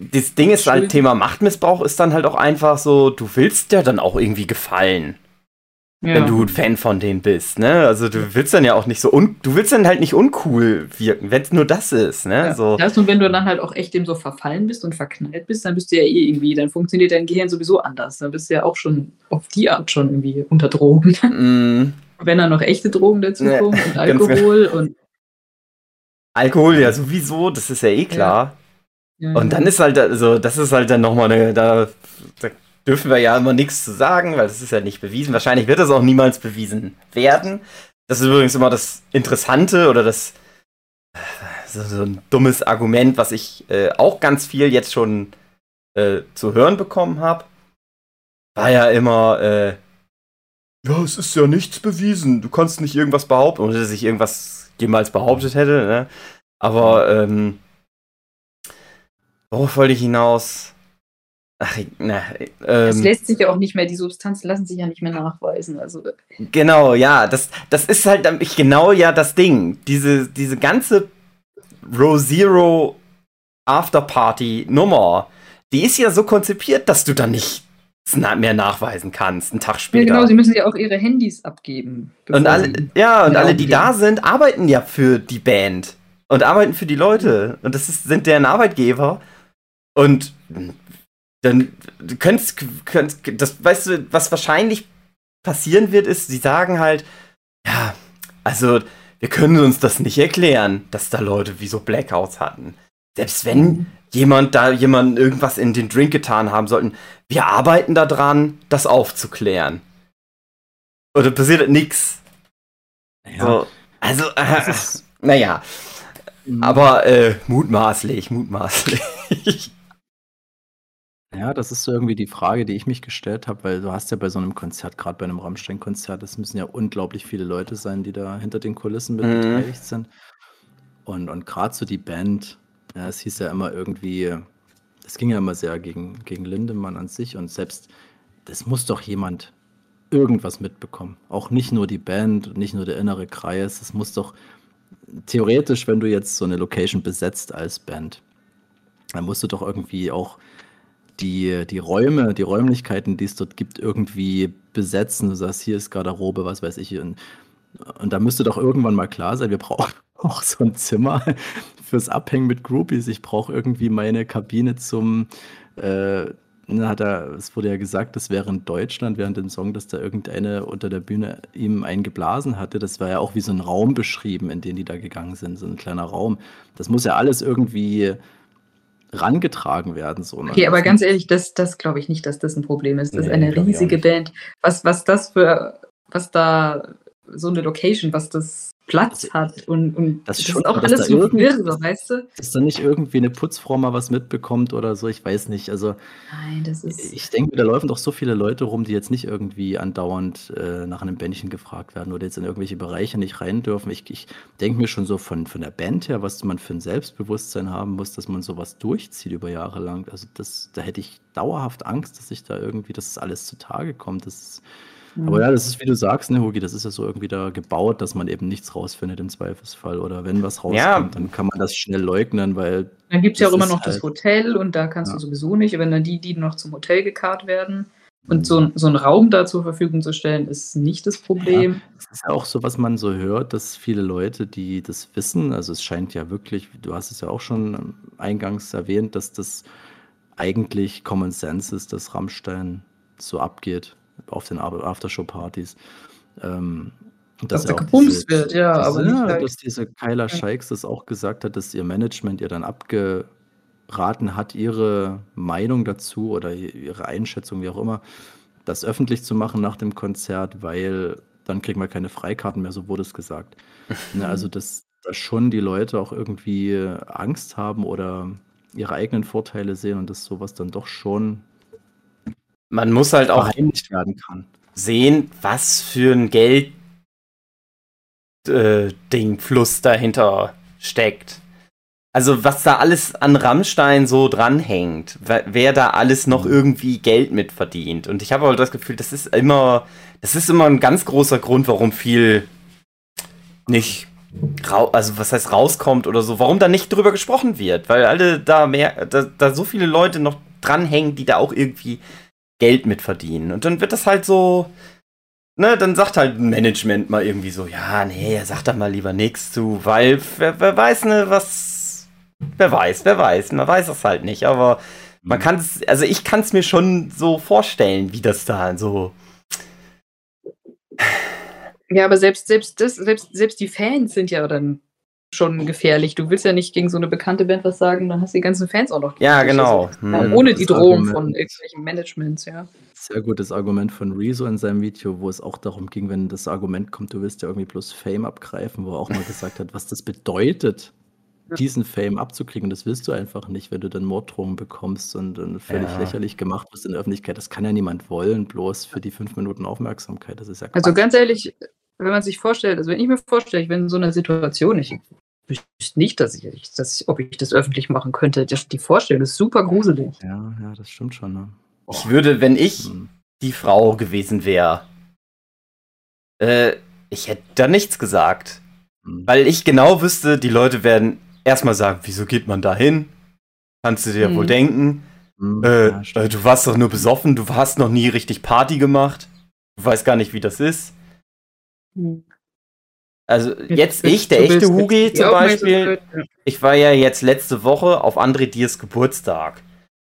das Ding ist halt, Thema Machtmissbrauch ist dann halt auch einfach so, du willst ja dann auch irgendwie gefallen. Ja. Wenn du ein Fan von denen bist, ne? Also du willst dann ja auch nicht so un du willst dann halt nicht uncool wirken, wenn es nur das ist, ne? Ja. So. Das und wenn du dann halt auch echt dem so verfallen bist und verknallt bist, dann bist du ja eh irgendwie, dann funktioniert dein Gehirn sowieso anders. Dann bist du ja auch schon auf die Art schon irgendwie unter Drogen. Mm. Wenn dann noch echte Drogen dazu kommen und genau. Alkohol und Alkohol ja sowieso, das ist ja eh klar. Ja. und dann ist halt, also das ist halt dann nochmal eine, da, da dürfen wir ja immer nichts zu sagen, weil das ist ja nicht bewiesen. Wahrscheinlich wird das auch niemals bewiesen werden. Das ist übrigens immer das Interessante oder das so, so ein dummes Argument, was ich äh, auch ganz viel jetzt schon äh, zu hören bekommen habe. War ja immer, äh, ja, es ist ja nichts bewiesen. Du kannst nicht irgendwas behaupten, ohne dass ich irgendwas jemals behauptet hätte. Ne? Aber ähm, worauf wollte ich hinaus? Ach, na, ähm, es lässt sich ja auch nicht mehr, die Substanzen lassen sich ja nicht mehr nachweisen. Also. Genau, ja, das, das ist halt genau ja das Ding. Diese, diese ganze Row Zero Afterparty Nummer, die ist ja so konzipiert, dass du dann nicht mehr nachweisen kannst, einen Tag später. Ja, genau, sie müssen ja auch ihre Handys abgeben. Und alle, ja, und alle, die da sind, arbeiten ja für die Band und arbeiten für die Leute. Und das ist, sind deren Arbeitgeber. Und dann könntest, könntest, das, weißt du, was wahrscheinlich passieren wird, ist, sie sagen halt, ja, also wir können uns das nicht erklären, dass da Leute wie so Blackouts hatten. Selbst wenn mhm. jemand da jemand irgendwas in den Drink getan haben sollten, wir arbeiten daran, das aufzuklären. Oder passiert nichts. Ja. So, also, äh, naja. Mhm. Aber äh, mutmaßlich, mutmaßlich. Ja, das ist so irgendwie die Frage, die ich mich gestellt habe, weil du hast ja bei so einem Konzert, gerade bei einem Rammstein-Konzert, es müssen ja unglaublich viele Leute sein, die da hinter den Kulissen mit Mhm. beteiligt sind. Und und grad so die Band, ja, es hieß ja immer irgendwie es ging ja immer sehr gegen gegen Lindemann an sich und selbst das muss doch jemand irgendwas mitbekommen. Auch nicht nur die Band nicht nur der innere Kreis. Es muss doch theoretisch, wenn du jetzt so eine Location besetzt als Band, dann musst du doch irgendwie auch die, die Räume, die Räumlichkeiten, die es dort gibt, irgendwie besetzen. Du sagst, hier ist Garderobe, was weiß ich. Und, und da müsste doch irgendwann mal klar sein, wir brauchen auch so ein Zimmer fürs Abhängen mit Groupies. Ich brauche irgendwie meine Kabine zum. Äh, hat er, es wurde ja gesagt, das wäre in Deutschland während dem Song, dass da irgendeine unter der Bühne ihm einen geblasen hatte. Das war ja auch wie so ein Raum beschrieben, in den die da gegangen sind, so ein kleiner Raum. Das muss ja alles irgendwie rangetragen werden. So, ne? Okay, aber ganz ehrlich, das, das glaube ich nicht, dass das ein Problem ist. Das nee, ist eine riesige Band. Was, was das für, was da so eine Location, was das Platz hat und, und das, das ist auch alles so wirr, weißt du? Dass da nicht irgendwie eine Putzfrau mal was mitbekommt oder so, ich weiß nicht. Also Nein, das ist. Ich denke, da laufen doch so viele Leute rum, die jetzt nicht irgendwie andauernd äh, nach einem Bändchen gefragt werden oder jetzt in irgendwelche Bereiche nicht rein dürfen. Ich, ich denke mir schon so von, von der Band her, was man für ein Selbstbewusstsein haben muss, dass man sowas durchzieht über Jahre lang. Also das, da hätte ich dauerhaft Angst, dass ich da irgendwie, dass das alles zutage kommt. Das ist, aber mhm. ja, das ist, wie du sagst, ne, Hugi, das ist ja so irgendwie da gebaut, dass man eben nichts rausfindet im Zweifelsfall. Oder wenn was rauskommt, ja. dann kann man das schnell leugnen, weil. Dann gibt es ja auch immer noch halt das Hotel und da kannst ja. du sowieso nicht, wenn dann die, die noch zum Hotel gekarrt werden. Und so, so einen Raum da zur Verfügung zu stellen, ist nicht das Problem. Ja, das ist ja auch so, was man so hört, dass viele Leute, die das wissen, also es scheint ja wirklich, du hast es ja auch schon eingangs erwähnt, dass das eigentlich Common Sense ist, dass Rammstein so abgeht auf den Aftershow-Partys. Ähm, dass, dass da gebumst wird, ja, diese, aber nicht halt, dass diese Kyla Scheiks das auch gesagt hat, dass ihr Management ihr dann abgeraten hat, ihre Meinung dazu oder ihre Einschätzung, wie auch immer, das öffentlich zu machen nach dem Konzert, weil dann kriegen wir keine Freikarten mehr, so wurde es gesagt. ne, also, dass, dass, schon die Leute auch irgendwie Angst haben oder ihre eigenen Vorteile sehen und dass sowas dann doch schon Man muss halt auch verheimlicht werden kann. sehen, was für ein Geld äh, Ding Fluss dahinter steckt. Also was da alles an Rammstein so dranhängt, wer, wer da alles noch Mhm. irgendwie Geld mit verdient. Und ich habe halt das Gefühl, das ist immer, das ist immer ein ganz großer Grund, warum viel nicht, also was heißt rauskommt oder so, warum da nicht drüber gesprochen wird, weil alle da mehr, da, da so viele Leute noch dranhängen, die da auch irgendwie Geld mit verdienen. Und dann wird das halt so, ne, dann sagt halt ein Management mal irgendwie so, ja, nee, sag da mal lieber nichts zu, weil wer, wer weiß, ne, was, wer weiß, wer weiß, man weiß es halt nicht, aber man Mhm. kann es, also ich kann es mir schon so vorstellen, wie das da so, Ja, aber selbst, selbst, das, selbst, selbst die Fans sind ja dann schon gefährlich. Du willst ja nicht gegen so eine bekannte Band was sagen, dann hast du die ganzen Fans auch noch. ja, genau. Also, Hm. ohne die Drohung Argument. von irgendwelchen Managements, ja. Sehr gutes Argument von Rezo in seinem Video, wo es auch darum ging, wenn das Argument kommt, du willst ja irgendwie bloß Fame abgreifen, wo er auch mal gesagt hat, was das bedeutet, diesen Fame abzukriegen. Das willst du einfach nicht, wenn du dann Morddrohungen bekommst und, und völlig Ja. lächerlich gemacht wirst in der Öffentlichkeit. Das kann ja niemand wollen, bloß für die fünf Minuten Aufmerksamkeit. Das ist ja Also Quatsch. ganz ehrlich, wenn man sich vorstellt, also wenn ich mir vorstelle, ich bin in so einer Situation, ich wüsste nicht, dass ich, dass ich, ob ich das öffentlich machen könnte. Das, die Vorstellung ist super gruselig. Ja, ja, das stimmt schon. Ne? Ich würde, wenn ich Hm. die Frau gewesen wäre, äh, ich hätte da nichts gesagt. Hm. Weil ich genau wüsste, die Leute werden erstmal sagen, wieso geht man da hin? Kannst du dir Mhm. wohl denken. Hm, Äh, ja, äh, du warst doch nur besoffen, du hast noch nie richtig Party gemacht. Du weißt gar nicht, wie das ist. Also jetzt ich, der echte Hugi zum Beispiel, ich war ja jetzt letzte Woche auf André Diers Geburtstag.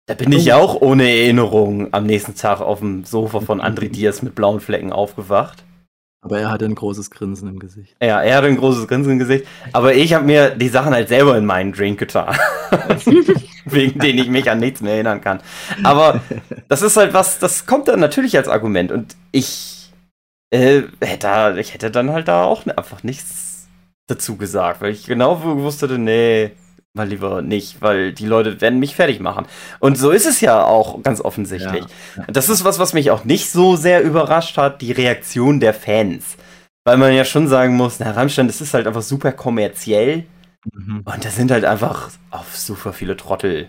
Da bin ich Oh. auch ohne Erinnerung am nächsten Tag auf dem Sofa von André Diers mit blauen Flecken aufgewacht. Aber er hatte ein großes Grinsen im Gesicht. Ja, er hatte ein großes Grinsen im Gesicht. Aber ich habe mir die Sachen halt selber in meinen Drink getan. Wegen denen ich mich an nichts mehr erinnern kann. Aber das ist halt was, das kommt dann natürlich als Argument. Und ich, äh, hätte, ich hätte dann halt da auch einfach nichts dazu gesagt, weil ich genau gewusst hätte, nee, mal lieber nicht, weil die Leute werden mich fertig machen. Und so ist es ja auch ganz offensichtlich. Ja, ja. Das ist was, was mich auch nicht so sehr überrascht hat, die Reaktion der Fans. Weil man ja schon sagen muss, na, Rammstein, das ist halt einfach super kommerziell. Mhm. Und da sind halt einfach auch super viele Trottel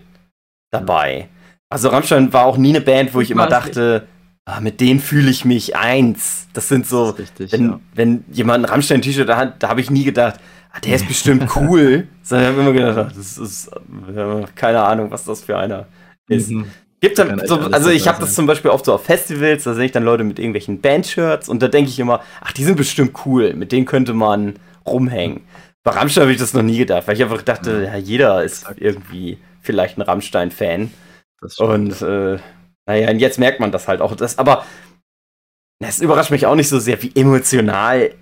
dabei. Also Rammstein war auch nie eine Band, wo ich immer dachte, ah, mit denen fühle ich mich eins. Das sind so, Das richtig, wenn, ja. wenn jemand ein Rammstein-T-Shirt hat, da habe ich nie gedacht, ah, der ist bestimmt cool. Sondern ich habe immer gedacht, ah, das ist äh, keine Ahnung, was das für einer ist. Mhm. Gibt dann so, also ich habe das zum Beispiel oft so auf Festivals, da sehe ich dann Leute mit irgendwelchen Bandshirts und da denke ich immer, ach, die sind bestimmt cool, mit denen könnte man rumhängen. Bei Rammstein habe ich das noch nie gedacht, weil ich einfach dachte, ja, jeder ist irgendwie vielleicht ein Rammstein-Fan. Und äh, naja, und jetzt merkt man das halt auch. Das, aber es überrascht mich auch nicht so sehr, wie emotional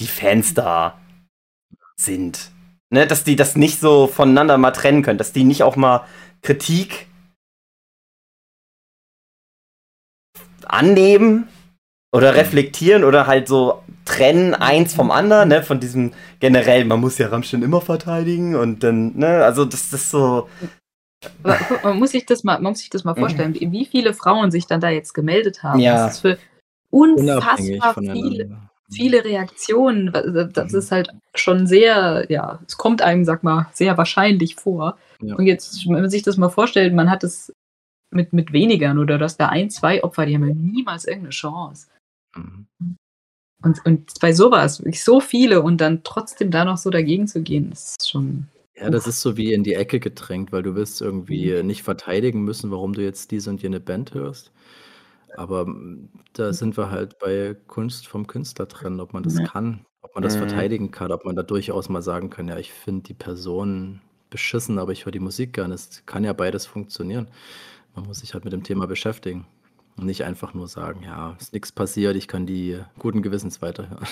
die Fans da sind. Ne, dass die das nicht so voneinander mal trennen können, dass die nicht auch mal Kritik annehmen oder reflektieren oder halt so trennen eins vom anderen, ne, von diesem generell, man muss ja Rammstein immer verteidigen und dann, ne, also das ist so, guck, Man muss sich das mal, man muss sich das mal vorstellen, wie wie viele Frauen sich dann da jetzt gemeldet haben. Ja. Das ist für unfassbar viele, viele Reaktionen. Das Mhm. ist halt schon sehr, ja, es kommt einem, sag mal, sehr wahrscheinlich vor. Ja. Und jetzt, wenn man sich das mal vorstellt, man hat es mit, mit wenigern oder dass da ein, zwei Opfer, die haben ja niemals irgendeine Chance. Mhm. Und, und bei sowas, wirklich so viele und dann trotzdem da noch so dagegen zu gehen, ist schon. Ja, das ist so wie in die Ecke gedrängt, weil du willst irgendwie nicht verteidigen müssen, warum du jetzt diese und jene Band hörst. Aber mm, da sind wir halt bei Kunst vom Künstler trennen, ob man das Ja. kann, ob man das Mhm. verteidigen kann, ob man da durchaus mal sagen kann, ja, ich finde die Person beschissen, aber ich höre die Musik gerne. Es kann ja beides funktionieren. Man muss sich halt mit dem Thema beschäftigen und nicht einfach nur sagen, ja, ist nichts passiert, ich kann die guten Gewissens weiterhören.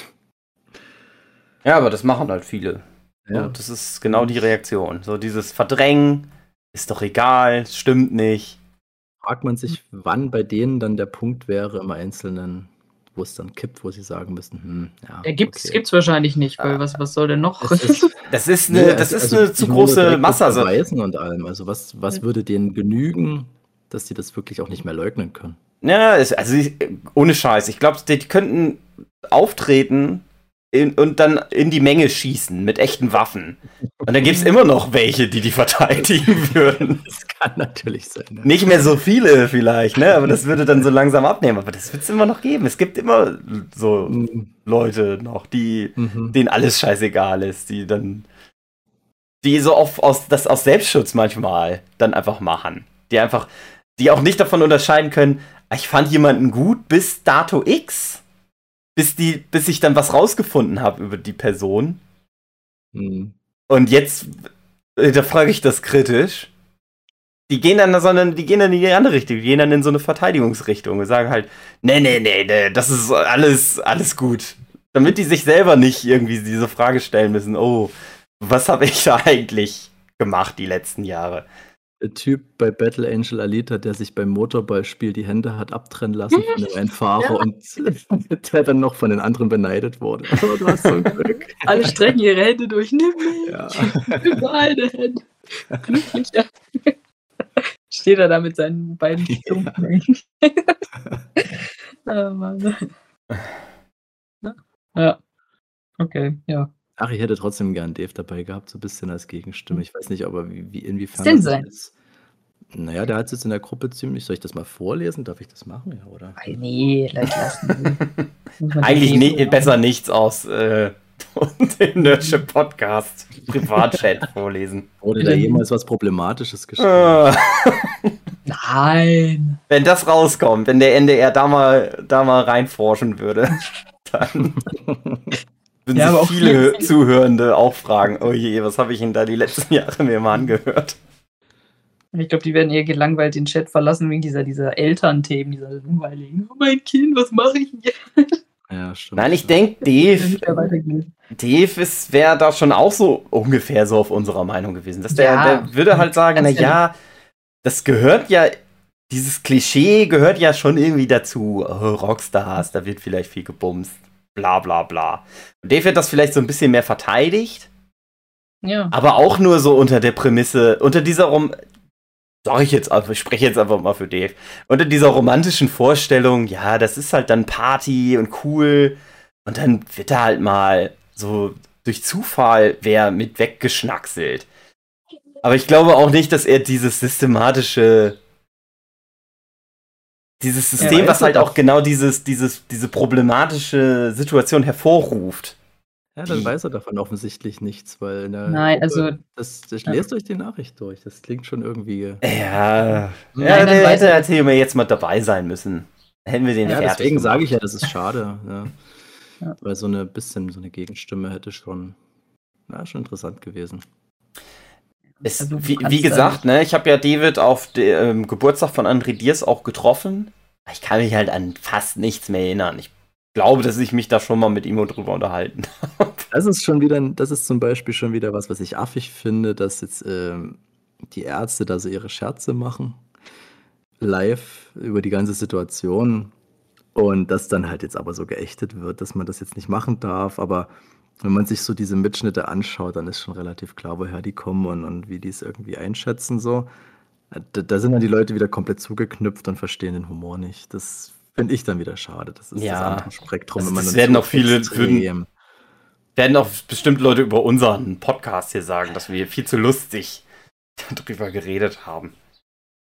ja, aber das machen halt viele. Ja. So, das ist genau die Reaktion. So dieses Verdrängen, ist doch egal, stimmt nicht. Fragt man sich, wann bei denen dann der Punkt wäre im Einzelnen, wo es dann kippt, wo sie sagen müssen, hm, ja. Er gibt's, okay. gibt's wahrscheinlich nicht, weil was, was soll denn noch? Das ist, das ist eine, das ist also, eine zu große Masse. Also und allem. Also was, was würde denen genügen, dass sie das wirklich auch nicht mehr leugnen können? Ja, also ohne Scheiß. Ich glaube, die könnten auftreten in, und dann in die Menge schießen mit echten Waffen. Und dann gibt es immer noch welche, die die verteidigen würden. Das kann natürlich sein. Ne? Nicht mehr so viele vielleicht, ne? Aber das würde dann so langsam abnehmen. Aber das wird es immer noch geben. Es gibt immer so mhm. Leute noch, die mhm. denen alles scheißegal ist, die dann die so auf, aus, das aus Selbstschutz manchmal dann einfach machen. Die einfach, die auch nicht davon unterscheiden können, ich fand jemanden gut bis dato X bis, die, bis ich dann was rausgefunden habe über die Person. Mhm. Und jetzt, äh, da frage ich das kritisch. Die gehen dann, sondern die gehen dann in die andere Richtung, die gehen dann in so eine Verteidigungsrichtung und sagen halt, nee, nee, nee, nee, das ist alles, alles gut. Damit die sich selber nicht irgendwie diese Frage stellen müssen, oh, was habe ich da eigentlich gemacht die letzten Jahre? Typ bei Battle Angel Alita, der sich beim Motorballspiel die Hände hat abtrennen lassen von dem Fahrer ja. und der dann noch von den anderen beneidet wurde. Du hast so Glück. Alle strecken ihre Hände durch. Nimm mich. Ja. Beide Hände. Glücklicher. Steht er da mit seinen beiden Stumpen. oh Mann. Ja. Okay, ja. Ach, ich hätte trotzdem gern Dave dabei gehabt, so ein bisschen als Gegenstimme. Hm. Ich weiß nicht, aber wie, wie inwiefern denn sein? ist. Naja, der hat es jetzt in der Gruppe ziemlich. Soll ich das mal vorlesen? Darf ich das machen? Ja, oder? Ay, nee, lassen. Eigentlich ne besser nichts aus äh, dem Nerdship. Podcast Privatchat vorlesen. Wurde da jemals was Problematisches geschrieben? Ah. Nein. Wenn das rauskommt, wenn der NDR da mal, da mal reinforschen würde, dann Wenn ja, sich viele Zuhörende auch fragen, oh je, was habe ich denn da die letzten Jahre mir mal angehört? Ich glaube, die werden eher gelangweilt den Chat verlassen wegen dieser, dieser Elternthemen, dieser langweiligen, oh mein Kind, was mache ich jetzt? Ja, stimmt. Nein, ich denke, Dave, Dave wäre da schon auch so ungefähr so auf unserer Meinung gewesen. Dass der, ja, der würde halt sagen, na ja, das gehört ja, dieses Klischee gehört ja schon irgendwie dazu. Oh, Rockstars, da wird vielleicht viel gebumst bla bla bla. Und Dave wird das vielleicht so ein bisschen mehr verteidigt. Ja. Aber auch nur so unter der Prämisse, unter dieser Rom sag ich jetzt einfach, ich spreche jetzt einfach mal für Dave, unter dieser romantischen Vorstellung, ja, das ist halt dann Party und cool und dann wird da halt mal so durch Zufall wer mit weggeschnackselt. Aber ich glaube auch nicht, dass er dieses systematische dieses System, ja, was halt auch genau dieses, dieses, diese problematische Situation hervorruft. Ja, dann weiß er davon offensichtlich nichts, weil Nein, Gruppe, also. Das, das ja. lest euch die Nachricht durch. Das klingt schon irgendwie. Ja. Ja, Nein, der hätte erzählen wir jetzt mal dabei sein müssen. Hätten wir den ja, fertig. Deswegen sage ich ja, das ist schade. ja. ja. Weil so eine bisschen, so eine Gegenstimme hätte schon, na, schon interessant gewesen. Es, also, wie, wie gesagt, ne, ich habe ja David auf dem ähm, Geburtstag von André Diers auch getroffen. Ich kann mich halt an fast nichts mehr erinnern. Ich glaube, dass ich mich da schon mal mit ihm drüber unterhalten habe. Das ist schon wieder, das ist zum Beispiel schon wieder was, was ich affig finde, dass jetzt ähm, die Ärzte da so ihre Scherze machen. Live über die ganze Situation. Und das dann halt jetzt aber so geächtet wird, dass man das jetzt nicht machen darf. Aber wenn man sich so diese Mitschnitte anschaut, dann ist schon relativ klar, woher die kommen und, und wie die es irgendwie einschätzen. So. Da, da, sind dann die Leute wieder komplett zugeknüpft und verstehen den Humor nicht. Das finde ich dann wieder schade. Das ist ja, das andere Spektrum. Also das werden auch viele, würden, werden auch bestimmt Leute über unseren Podcast hier sagen, dass wir viel zu lustig darüber geredet haben.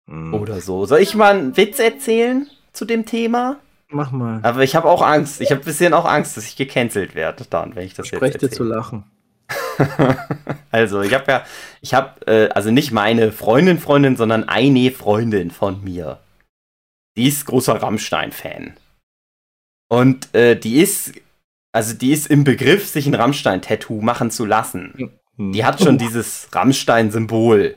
Mhm. Oder so. Soll ich mal einen Witz erzählen zu dem Thema? Mach mal. Aber ich habe auch Angst. Ich habe ein bisschen auch Angst, dass ich gecancelt werde dann, wenn ich das Sprech jetzt erzähle. dir zu lachen. also, ich habe ja, ich habe, äh, also nicht meine Freundin, Freundin, sondern eine Freundin von mir. Die ist großer Rammstein-Fan. Und äh, die ist, also die ist im Begriff, sich ein Rammstein-Tattoo machen zu lassen. Mhm. Die hat schon dieses Rammstein-Symbol.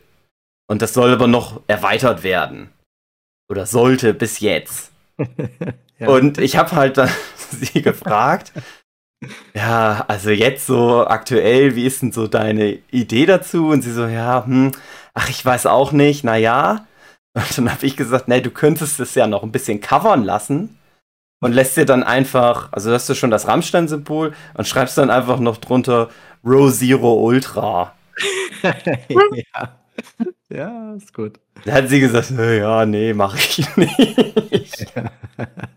Und das soll aber noch erweitert werden. Oder sollte bis jetzt. Ja. Und ich habe halt dann sie gefragt, ja, also jetzt so aktuell, wie ist denn so deine Idee dazu? Und sie so, ja, hm, ach, ich weiß auch nicht, naja. Und dann habe ich gesagt, nee, du könntest es ja noch ein bisschen covern lassen und lässt dir dann einfach, also hast du schon das Rammstein-Symbol und schreibst dann einfach noch drunter Row Zero Ultra. ja. ja, ist gut. Da hat sie gesagt, ja, nee, mach ich nicht.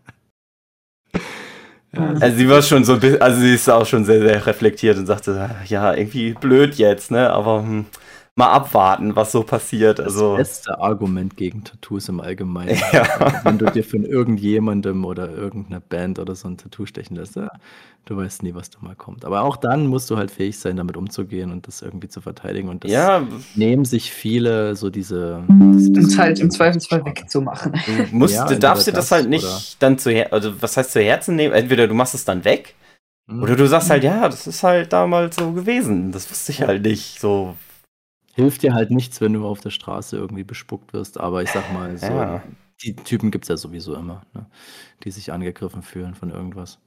Also sie war schon so, also sie ist auch schon sehr, sehr reflektiert und sagte, ja, irgendwie blöd jetzt, ne, aber hm, mal abwarten, was so passiert. Also, das beste Argument gegen Tattoos im Allgemeinen. Ja. Wenn du dir von irgendjemandem oder irgendeiner Band oder so ein Tattoo stechen lässt, ja, du weißt nie, was da mal kommt. Aber auch dann musst du halt fähig sein, damit umzugehen und das irgendwie zu verteidigen. Und das ja. nehmen sich viele so diese. Das halt im Zweifelsfall wegzumachen. Du, musst, ja, du darfst dir das, das halt nicht oder? dann zu also was heißt zu Herzen nehmen? Entweder du machst es dann weg. Mhm. Oder du sagst halt, ja, das ist halt damals so gewesen. Das wusste ich halt nicht. So, hilft dir halt nichts, wenn du auf der Straße irgendwie bespuckt wirst, aber ich sag mal, so, ja. die Typen gibt es ja sowieso immer, ne? die sich angegriffen fühlen von irgendwas.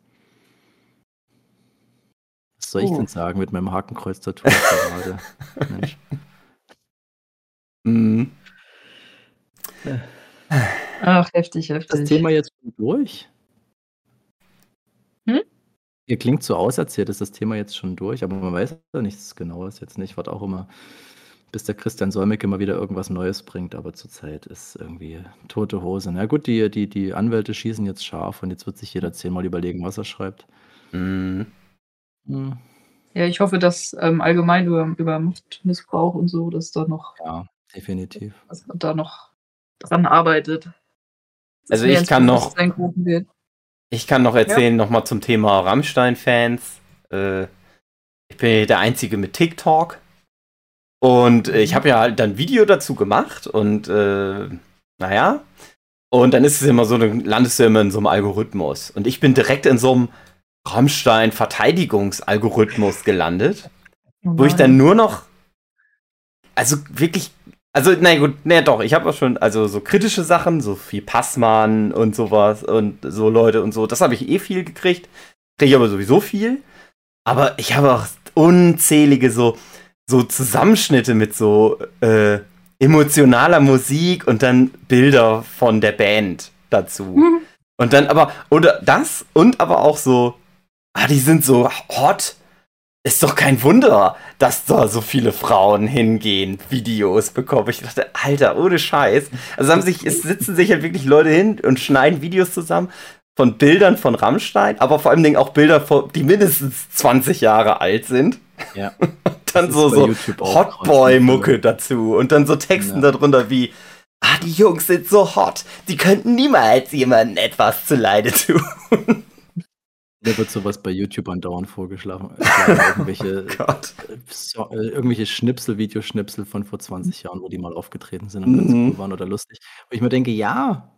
Was soll ich denn oh. sagen mit meinem Hakenkreuz-Tattoo gerade? Mensch. Mhm. Ach, heftig, heftig. Das Thema jetzt schon durch? Hm? Ihr klingt so auserzählt, ist das Thema jetzt schon durch, aber man weiß ja nichts Genaues jetzt nicht. Ich warte auch immer bis der Christian Solmecke mal wieder irgendwas Neues bringt, aber zurzeit ist irgendwie tote Hose. Na gut, die, die, die Anwälte schießen jetzt scharf und jetzt wird sich jeder zehnmal überlegen, was er schreibt. Mhm. Mhm. Ja, ich hoffe, dass ähm, allgemein über, über Machtmissbrauch und so, dass da noch. Ja, definitiv. Dass man da noch dran arbeitet. Also ich kann noch. Ich kann noch erzählen, ja. nochmal zum Thema Rammstein-Fans. Äh, ich bin der Einzige mit TikTok. Und äh, ich habe ja halt dann Video dazu gemacht und äh, naja. Und dann ist es immer so, dann landest du immer in so einem Algorithmus. Und ich bin direkt in so einem Rammstein-Verteidigungsalgorithmus gelandet, oh wo ich dann nur noch, also wirklich, also, na gut, na doch, ich habe auch schon, also so kritische Sachen, so viel Passmann und sowas und so Leute und so, das habe ich eh viel gekriegt. Kriege ich aber sowieso viel. Aber ich habe auch unzählige so, so Zusammenschnitte mit so äh, emotionaler Musik und dann Bilder von der Band dazu. Mhm. Und dann aber, oder das und aber auch so, ah, die sind so hot. Ist doch kein Wunder, dass da so viele Frauen hingehen, Videos bekommen. Ich dachte, Alter, ohne Scheiß. Also haben sich, es sitzen sich halt wirklich Leute hin und schneiden Videos zusammen von Bildern von Rammstein, aber vor allem auch Bilder, die mindestens 20 Jahre alt sind. Ja. dann so, so Hotboy-Mucke dazu und dann so Texten ja. darunter wie, ah, die Jungs sind so hot, die könnten niemals jemandem etwas zuleide tun. Da wird sowas bei YouTube andauernd vorgeschlagen. irgendwelche, oh so, äh, irgendwelche Schnipsel, Videoschnipsel von vor 20 Jahren, wo die mal aufgetreten sind und ganz mhm. cool waren oder lustig. Wo ich mir denke, ja,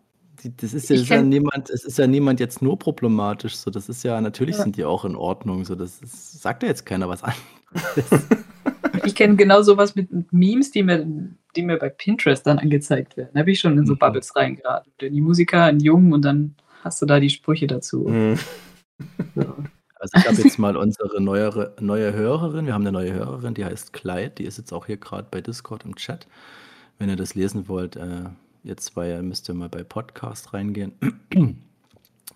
das ist ja, ist ja niemand, es ist ja niemand jetzt nur problematisch. So, das ist ja, natürlich ja. sind die auch in Ordnung. So, das ist, sagt ja jetzt keiner was an. ich kenne genau sowas mit Memes, die mir, die mir bei Pinterest dann angezeigt werden. Da habe ich schon in so mhm. Bubbles reingeraten. Die Musiker, ein Jungen und dann hast du da die Sprüche dazu. Mhm. Also ich habe jetzt mal unsere neuere, neue Hörerin, wir haben eine neue Hörerin, die heißt Clyde, die ist jetzt auch hier gerade bei Discord im Chat. Wenn ihr das lesen wollt, äh, jetzt zwei müsst ihr mal bei Podcast reingehen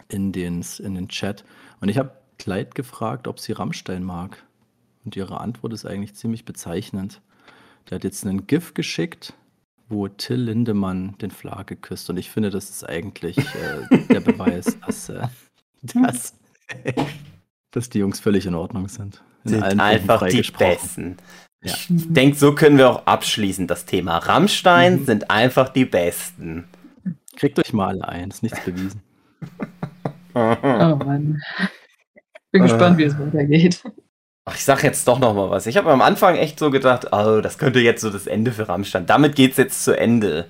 in den, in den Chat. Und ich habe Clyde gefragt, ob sie Rammstein mag. Und ihre Antwort ist eigentlich ziemlich bezeichnend. Der hat jetzt einen GIF geschickt, wo Till Lindemann den Flagge küsst. Und ich finde, das ist eigentlich äh, der Beweis, dass, äh, dass, dass die Jungs völlig in Ordnung sind. In sind einfach die Besten. Ja. Ich denke, so können wir auch abschließen. Das Thema Rammstein mhm. sind einfach die Besten. Kriegt euch mal alle ein, ist nichts bewiesen. oh Mann. Bin gespannt, wie es weitergeht. Ach, ich sag jetzt doch noch mal was. Ich habe am Anfang echt so gedacht, oh, das könnte jetzt so das Ende für Rammstein. Damit geht's jetzt zu Ende.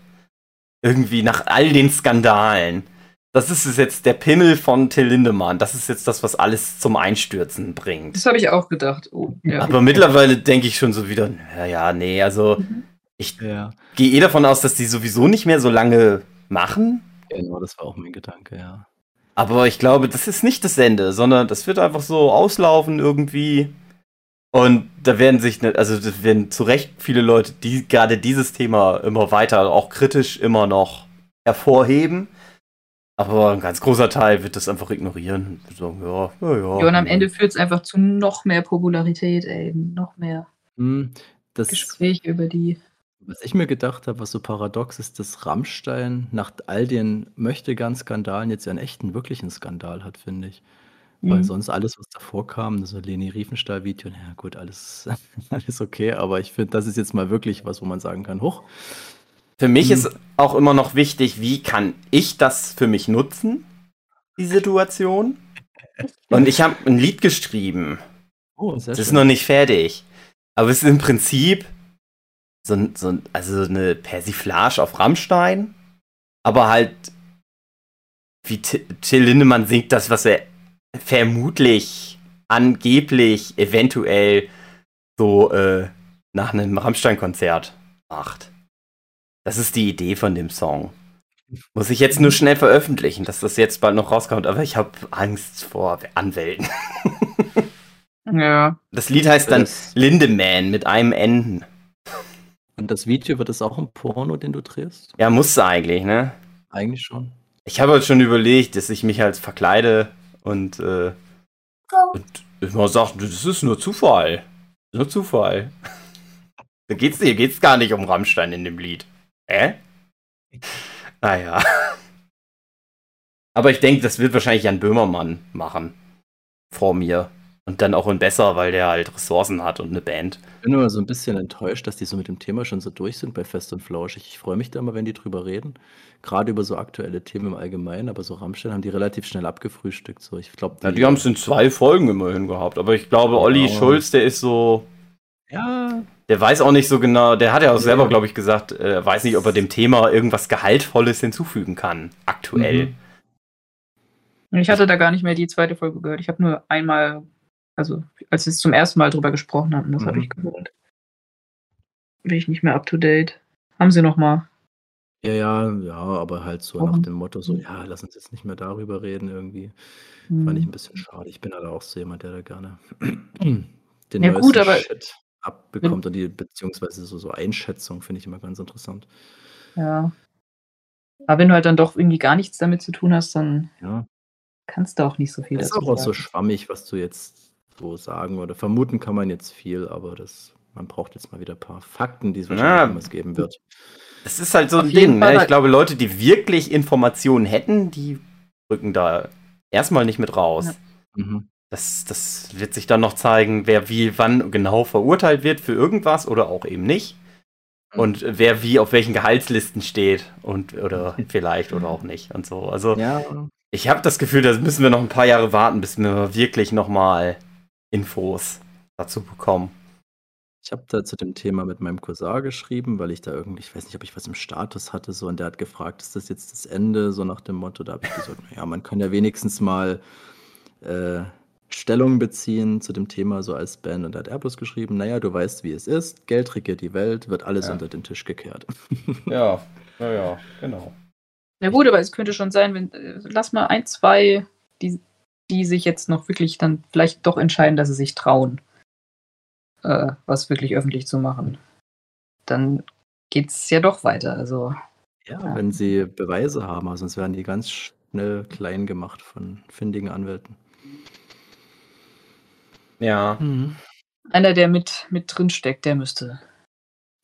Irgendwie nach all den Skandalen. Das ist jetzt der Pimmel von Till Lindemann. Das ist jetzt das, was alles zum Einstürzen bringt. Das habe ich auch gedacht. Oh, ja. Aber mittlerweile denke ich schon so wieder, naja, nee, also mhm. ich ja. gehe eh davon aus, dass die sowieso nicht mehr so lange machen. Genau, das war auch mein Gedanke, ja. Aber ich glaube, das ist nicht das Ende, sondern das wird einfach so auslaufen irgendwie. Und da werden sich, ne, also das werden zu Recht viele Leute, die gerade dieses Thema immer weiter, auch kritisch immer noch hervorheben. Aber ein ganz großer Teil wird das einfach ignorieren. Sagen, ja, ja, ja. Ja, und am Ende führt es einfach zu noch mehr Popularität, ey. Noch mehr Hm, das, Gespräche über die. was ich mir gedacht habe, was so paradox ist, dass Rammstein nach all den Möchtegern-Skandalen jetzt ja einen echten, wirklichen Skandal hat, finde ich. Weil Mhm. sonst alles, was davor kam, so Leni Riefenstahl-Video, naja, gut, alles, alles okay, aber ich finde, das ist jetzt mal wirklich was, wo man sagen kann, hoch. Für mich Hm. ist auch immer noch wichtig, wie kann ich das für mich nutzen, die Situation. Und ich habe ein Lied geschrieben. Oh, Das ist schön. noch nicht fertig. Aber es ist im Prinzip so, so also eine Persiflage auf Rammstein. Aber halt, wie T- Till Lindemann singt das, was er vermutlich, angeblich, eventuell so äh, nach einem Rammstein-Konzert macht. Das ist die Idee von dem Song. Muss ich jetzt nur schnell veröffentlichen, dass das jetzt bald noch rauskommt, aber ich habe Angst vor Anwälten. Ja. Das Lied heißt dann Lindemann mit einem Enden. Und das Video, wird das auch ein Porno, den du drehst? Ja, musste eigentlich, ne? Eigentlich schon. Ich habe halt schon überlegt, dass ich mich halt verkleide und, äh, und immer sage, das ist nur Zufall. Nur Zufall. Da geht's, hier geht's gar nicht um Rammstein in dem Lied. Hä? Naja. Aber ich denke, das wird wahrscheinlich Jan Böhmermann machen. Vor mir. Und dann auch in besser, weil der halt Ressourcen hat und eine Band. Ich bin nur so ein bisschen enttäuscht, dass die so mit dem Thema schon so durch sind bei Fest und Flauschig. Ich freue mich da immer, wenn die drüber reden. Gerade über so aktuelle Themen im Allgemeinen, aber so Rammstein haben die relativ schnell abgefrühstückt. So, ich glaube, Ja, die haben es in zwei Folgen immerhin gehabt. Aber ich glaube, Olli Ja. Schulz, der ist so. Ja, Der weiß auch nicht so genau, der hat ja auch Ja. selber, glaube ich, gesagt, er weiß nicht, ob er dem Thema irgendwas Gehaltvolles hinzufügen kann, aktuell. Mhm. Ich hatte da gar nicht mehr die zweite Folge gehört. Ich habe nur einmal, also als sie es zum ersten Mal drüber gesprochen hatten, das Mhm. habe ich gehört. Bin ich nicht mehr up to date. Haben sie noch mal. ja, ja, ja, aber halt so nach Wochen. dem Motto, so, ja, lass uns jetzt nicht mehr darüber reden irgendwie. Fand Hm. ich ein bisschen schade. Ich bin halt auch so jemand, der da gerne den Ja, gut, aber- Shit abbekommt und die, beziehungsweise so, so Einschätzung finde ich immer ganz interessant. Ja. Aber wenn du halt dann doch irgendwie gar nichts damit zu tun hast, dann Ja. kannst du auch nicht so viel Ist dazu auch so schwammig, was du jetzt so sagen oder vermuten kann man jetzt viel, aber das, man braucht jetzt mal wieder ein paar Fakten, die es wahrscheinlich Ja. irgendwas geben wird. Das ist halt so Auf ein Ding, ne? Ich glaube, Leute, die wirklich Informationen hätten, die rücken da erstmal nicht mit raus. Ja. Mhm. Das, das wird sich dann noch zeigen, wer wie wann genau verurteilt wird für irgendwas oder auch eben nicht. Und wer wie auf welchen Gehaltslisten steht und oder vielleicht oder auch nicht und so. Also Ja, ich habe das Gefühl, da müssen wir noch ein paar Jahre warten, bis wir wirklich nochmal Infos dazu bekommen. ich habe da zu dem Thema mit meinem Cousin geschrieben, weil ich da irgendwie, ich weiß nicht, ob ich was im Status hatte, so, und der hat gefragt, ist das jetzt das Ende, so nach dem Motto, da habe ich gesagt, naja, man kann ja wenigstens mal äh, Stellung beziehen zu dem Thema so als Band. Und da hat bloß geschrieben, naja, du weißt, wie es ist, Geld regiert die Welt, wird alles Ja. unter den Tisch gekehrt. Ja, ja, ja, genau. Ja gut, aber es könnte schon sein, wenn äh, lass mal ein, zwei, die, die sich jetzt noch wirklich dann vielleicht doch entscheiden, dass sie sich trauen, äh, was wirklich öffentlich zu machen. Dann geht's ja doch weiter. Also Ja, Ja. wenn sie Beweise haben, aber sonst werden die ganz schnell klein gemacht von findigen Anwälten. Ja. einer, der mit, mit drin steckt, der müsste.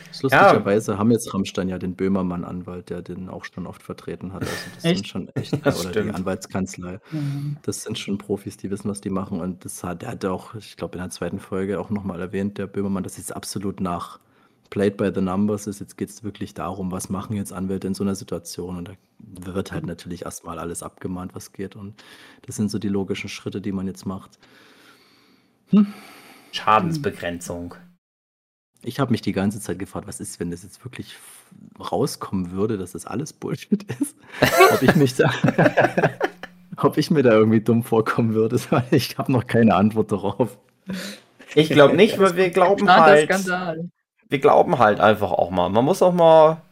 Das Lustigerweise haben jetzt Rammstein ja den Böhmermann-Anwalt, der den auch schon oft vertreten hat. Also das Echt? sind schon echt, Das oder die stimmt. Anwaltskanzlei. Das sind schon Profis, die wissen, was die machen. Und das hat, der hat auch, ich glaube, in der zweiten Folge auch nochmal erwähnt, der Böhmermann, dass jetzt absolut nach Played by the Numbers ist. Jetzt geht es wirklich darum, was machen jetzt Anwälte in so einer Situation. Und da wird halt natürlich erstmal alles abgemahnt, was geht. Und das sind so die logischen Schritte, die man jetzt macht. Schadensbegrenzung. Ich habe mich die ganze Zeit gefragt, was ist, wenn das jetzt wirklich rauskommen würde, dass das alles Bullshit ist? ob ich mich da, ob ich mir da irgendwie dumm vorkommen würde. Ich habe noch keine Antwort darauf. Ich glaube nicht, weil wir glauben halt. Skandal. Wir glauben halt einfach auch mal. Man muss auch mal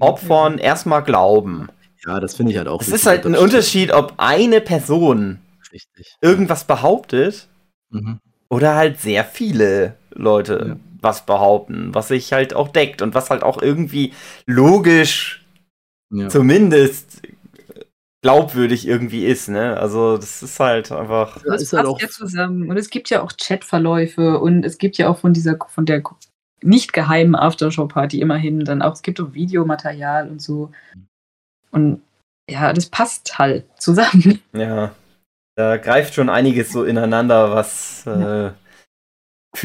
Opfern erstmal glauben. Ja, das finde ich halt auch. Es ist halt ein Unterschied, ob eine Person. Richtig. irgendwas behauptet Mhm. Oder halt sehr viele Leute Ja. was behaupten, was sich halt auch deckt und was halt auch irgendwie logisch Ja. zumindest glaubwürdig irgendwie ist, ne? Also das ist halt einfach. Das ist halt passt auch- ja zusammen. Und es gibt ja auch Chatverläufe und es gibt ja auch von dieser, von der nicht geheimen Aftershow-Party immerhin dann auch, es gibt auch Videomaterial und so. Und ja, das passt halt zusammen. Ja. Da greift schon einiges so ineinander, was äh,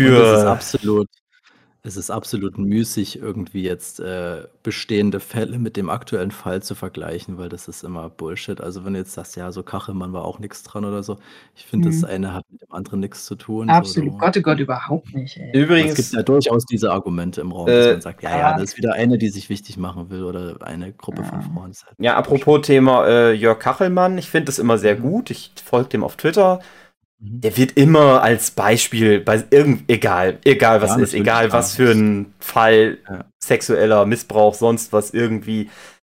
Und es ist für. absolut, es ist absolut müßig, irgendwie jetzt äh, bestehende Fälle mit dem aktuellen Fall zu vergleichen, weil das ist immer Bullshit. Also wenn du jetzt sagst, ja, so Kachelmann war auch nichts dran oder so, ich finde, das Mhm. eine hat mit dem anderen nichts zu tun. Absolut. So, Gott, oh Gott, überhaupt nicht. Ey. Aber es Übrigens, gibt ja durchaus diese Argumente im Raum, Äh, dass man sagt, ja, ja, das ist wieder eine, die sich wichtig machen will oder eine Gruppe von Ja. Frauen. Das ist halt ja, apropos Thema äh, Jörg Kachelmann, ich finde das immer sehr Mhm. gut. Ich folge dem auf Twitter. Mhm. Der wird immer als Beispiel bei irgend egal, egal was Ja, ist, egal was für ein Fall Ja. sexueller Missbrauch, sonst was irgendwie,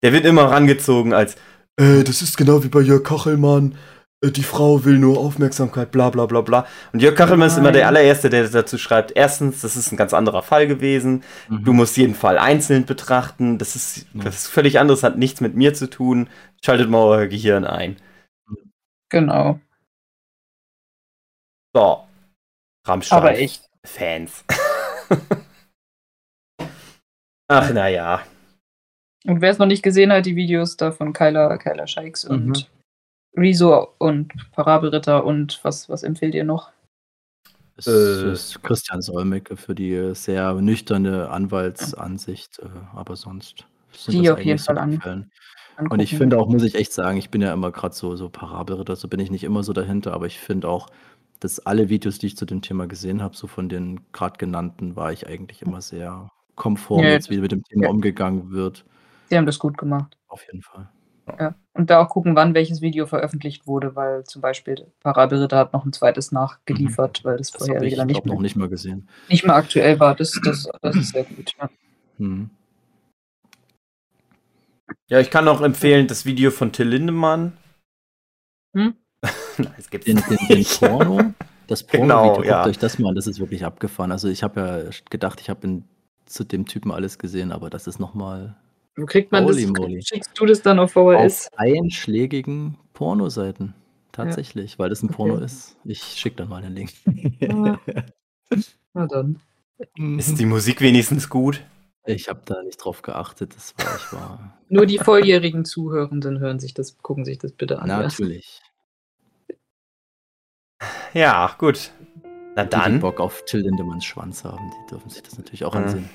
der wird immer rangezogen als äh, das ist genau wie bei Jörg Kachelmann. äh, Die Frau will nur Aufmerksamkeit, bla bla bla bla. Und Jörg Kachelmann ist immer der Nein. allererste, der dazu schreibt, erstens, das ist ein ganz anderer Fall gewesen. Mhm. Du musst jeden Fall einzeln betrachten. Das ist, das ist völlig anderes, hat nichts mit mir zu tun. Schaltet mal euer Gehirn ein. Genau. So. Rammstein. Aber echt. Fans. Ach, naja. Und wer es noch nicht gesehen hat, die Videos da von Kyla, Kyla Shikes und Mhm. Rezo und Parabelritter und was, was empfehlt ihr noch? Es Äh. ist Christian Solmecke für die sehr nüchterne Anwaltsansicht, äh, aber sonst sind Die das auf jeden Fall an-. Angucken. Und ich finde auch, muss ich echt sagen, ich bin ja immer gerade so, so Parabelritter, so bin ich nicht immer so dahinter, aber ich finde auch, dass alle Videos, die ich zu dem Thema gesehen habe, so von den gerade genannten, war ich eigentlich immer sehr konform, Ja, jetzt wie mit dem Thema ja. umgegangen wird. Sie haben das gut gemacht. Auf jeden Fall. Ja. Und da auch gucken, wann welches Video veröffentlicht wurde, weil zum Beispiel Parabelritter hat noch ein zweites nachgeliefert, weil das, Das vorherige ich dann nicht glaub, noch mehr, nicht mal gesehen. nicht mehr aktuell war. Das, das, das ist sehr gut. Ja. Hm. Ja, ich kann auch empfehlen, das Video von Till Lindemann. Hm? Nein, es gibt's Den, den, den. Porno, das Porno, Genau, guckt ja. euch das mal an, das ist wirklich abgefahren. Also ich habe ja gedacht, ich habe zu dem Typen alles gesehen, aber das ist nochmal Wo kriegt man Holy das? moly. Schickst du das dann auf VHS? auf einschlägigen Pornoseiten. Tatsächlich, weil das ein Okay. Porno ist. Ich schicke dann mal den Link. Na dann. Ist die Musik wenigstens gut? Ich habe da nicht drauf geachtet. Das war, ich war Nur die volljährigen Zuhörenden hören sich das, gucken sich das bitte an. ja. natürlich. Ja, gut. Na Die, die dann. Bock auf Till Lindemanns Schwanz haben, die dürfen sich das natürlich auch Ja. ansehen.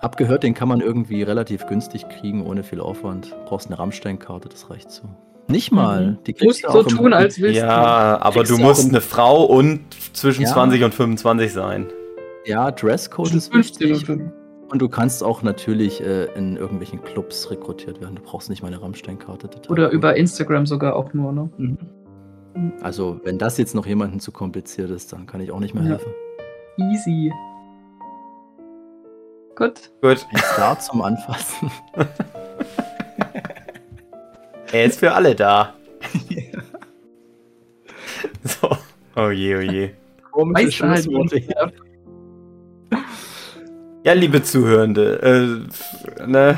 Hab gehört, den kann man irgendwie relativ günstig kriegen, ohne viel Aufwand. Brauchst eine Rammstein-Karte, das reicht so. Nicht mal. Mhm. Die Du musst du so tun, als willst Ja, aber Kriegst du du musst eine Frau und zwischen Ja. 20 und 25 sein. Ja, du. Dresscode ist 15 wichtig. und Und du kannst auch natürlich äh, in irgendwelchen Clubs rekrutiert werden. Du brauchst nicht mal eine Rammstein-Karte. Oder über Instagram sogar auch nur, ne? Mhm. Also, wenn das jetzt noch jemandem zu kompliziert ist, dann kann ich auch nicht mehr Ja. helfen. Easy. Gut. Gut. Ein Star zum Anfassen. Er ist für alle da. so. Oh je, oh je. Komische halt Schlussworte hier. Ja, liebe Zuhörende, äh, ne,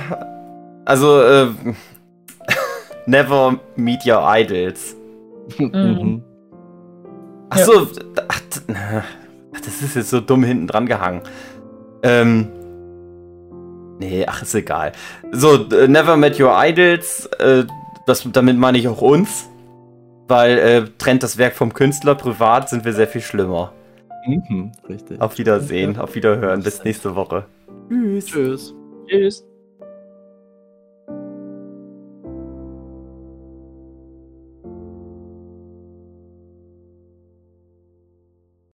also, äh, never meet your idols. Mhm. Achso, ach, d- ach, das ist jetzt so dumm hinten dran gehangen. Ähm, nee, ach, ist egal. So, never met your idols, äh, das, damit meine ich auch uns, weil äh, trennt das Werk vom Künstler, privat sind wir sehr viel schlimmer. Mhm. Richtig. Auf Wiedersehen, auf Wiederhören, bis nächste Woche. Tschüss. Tschüss. Tschüss.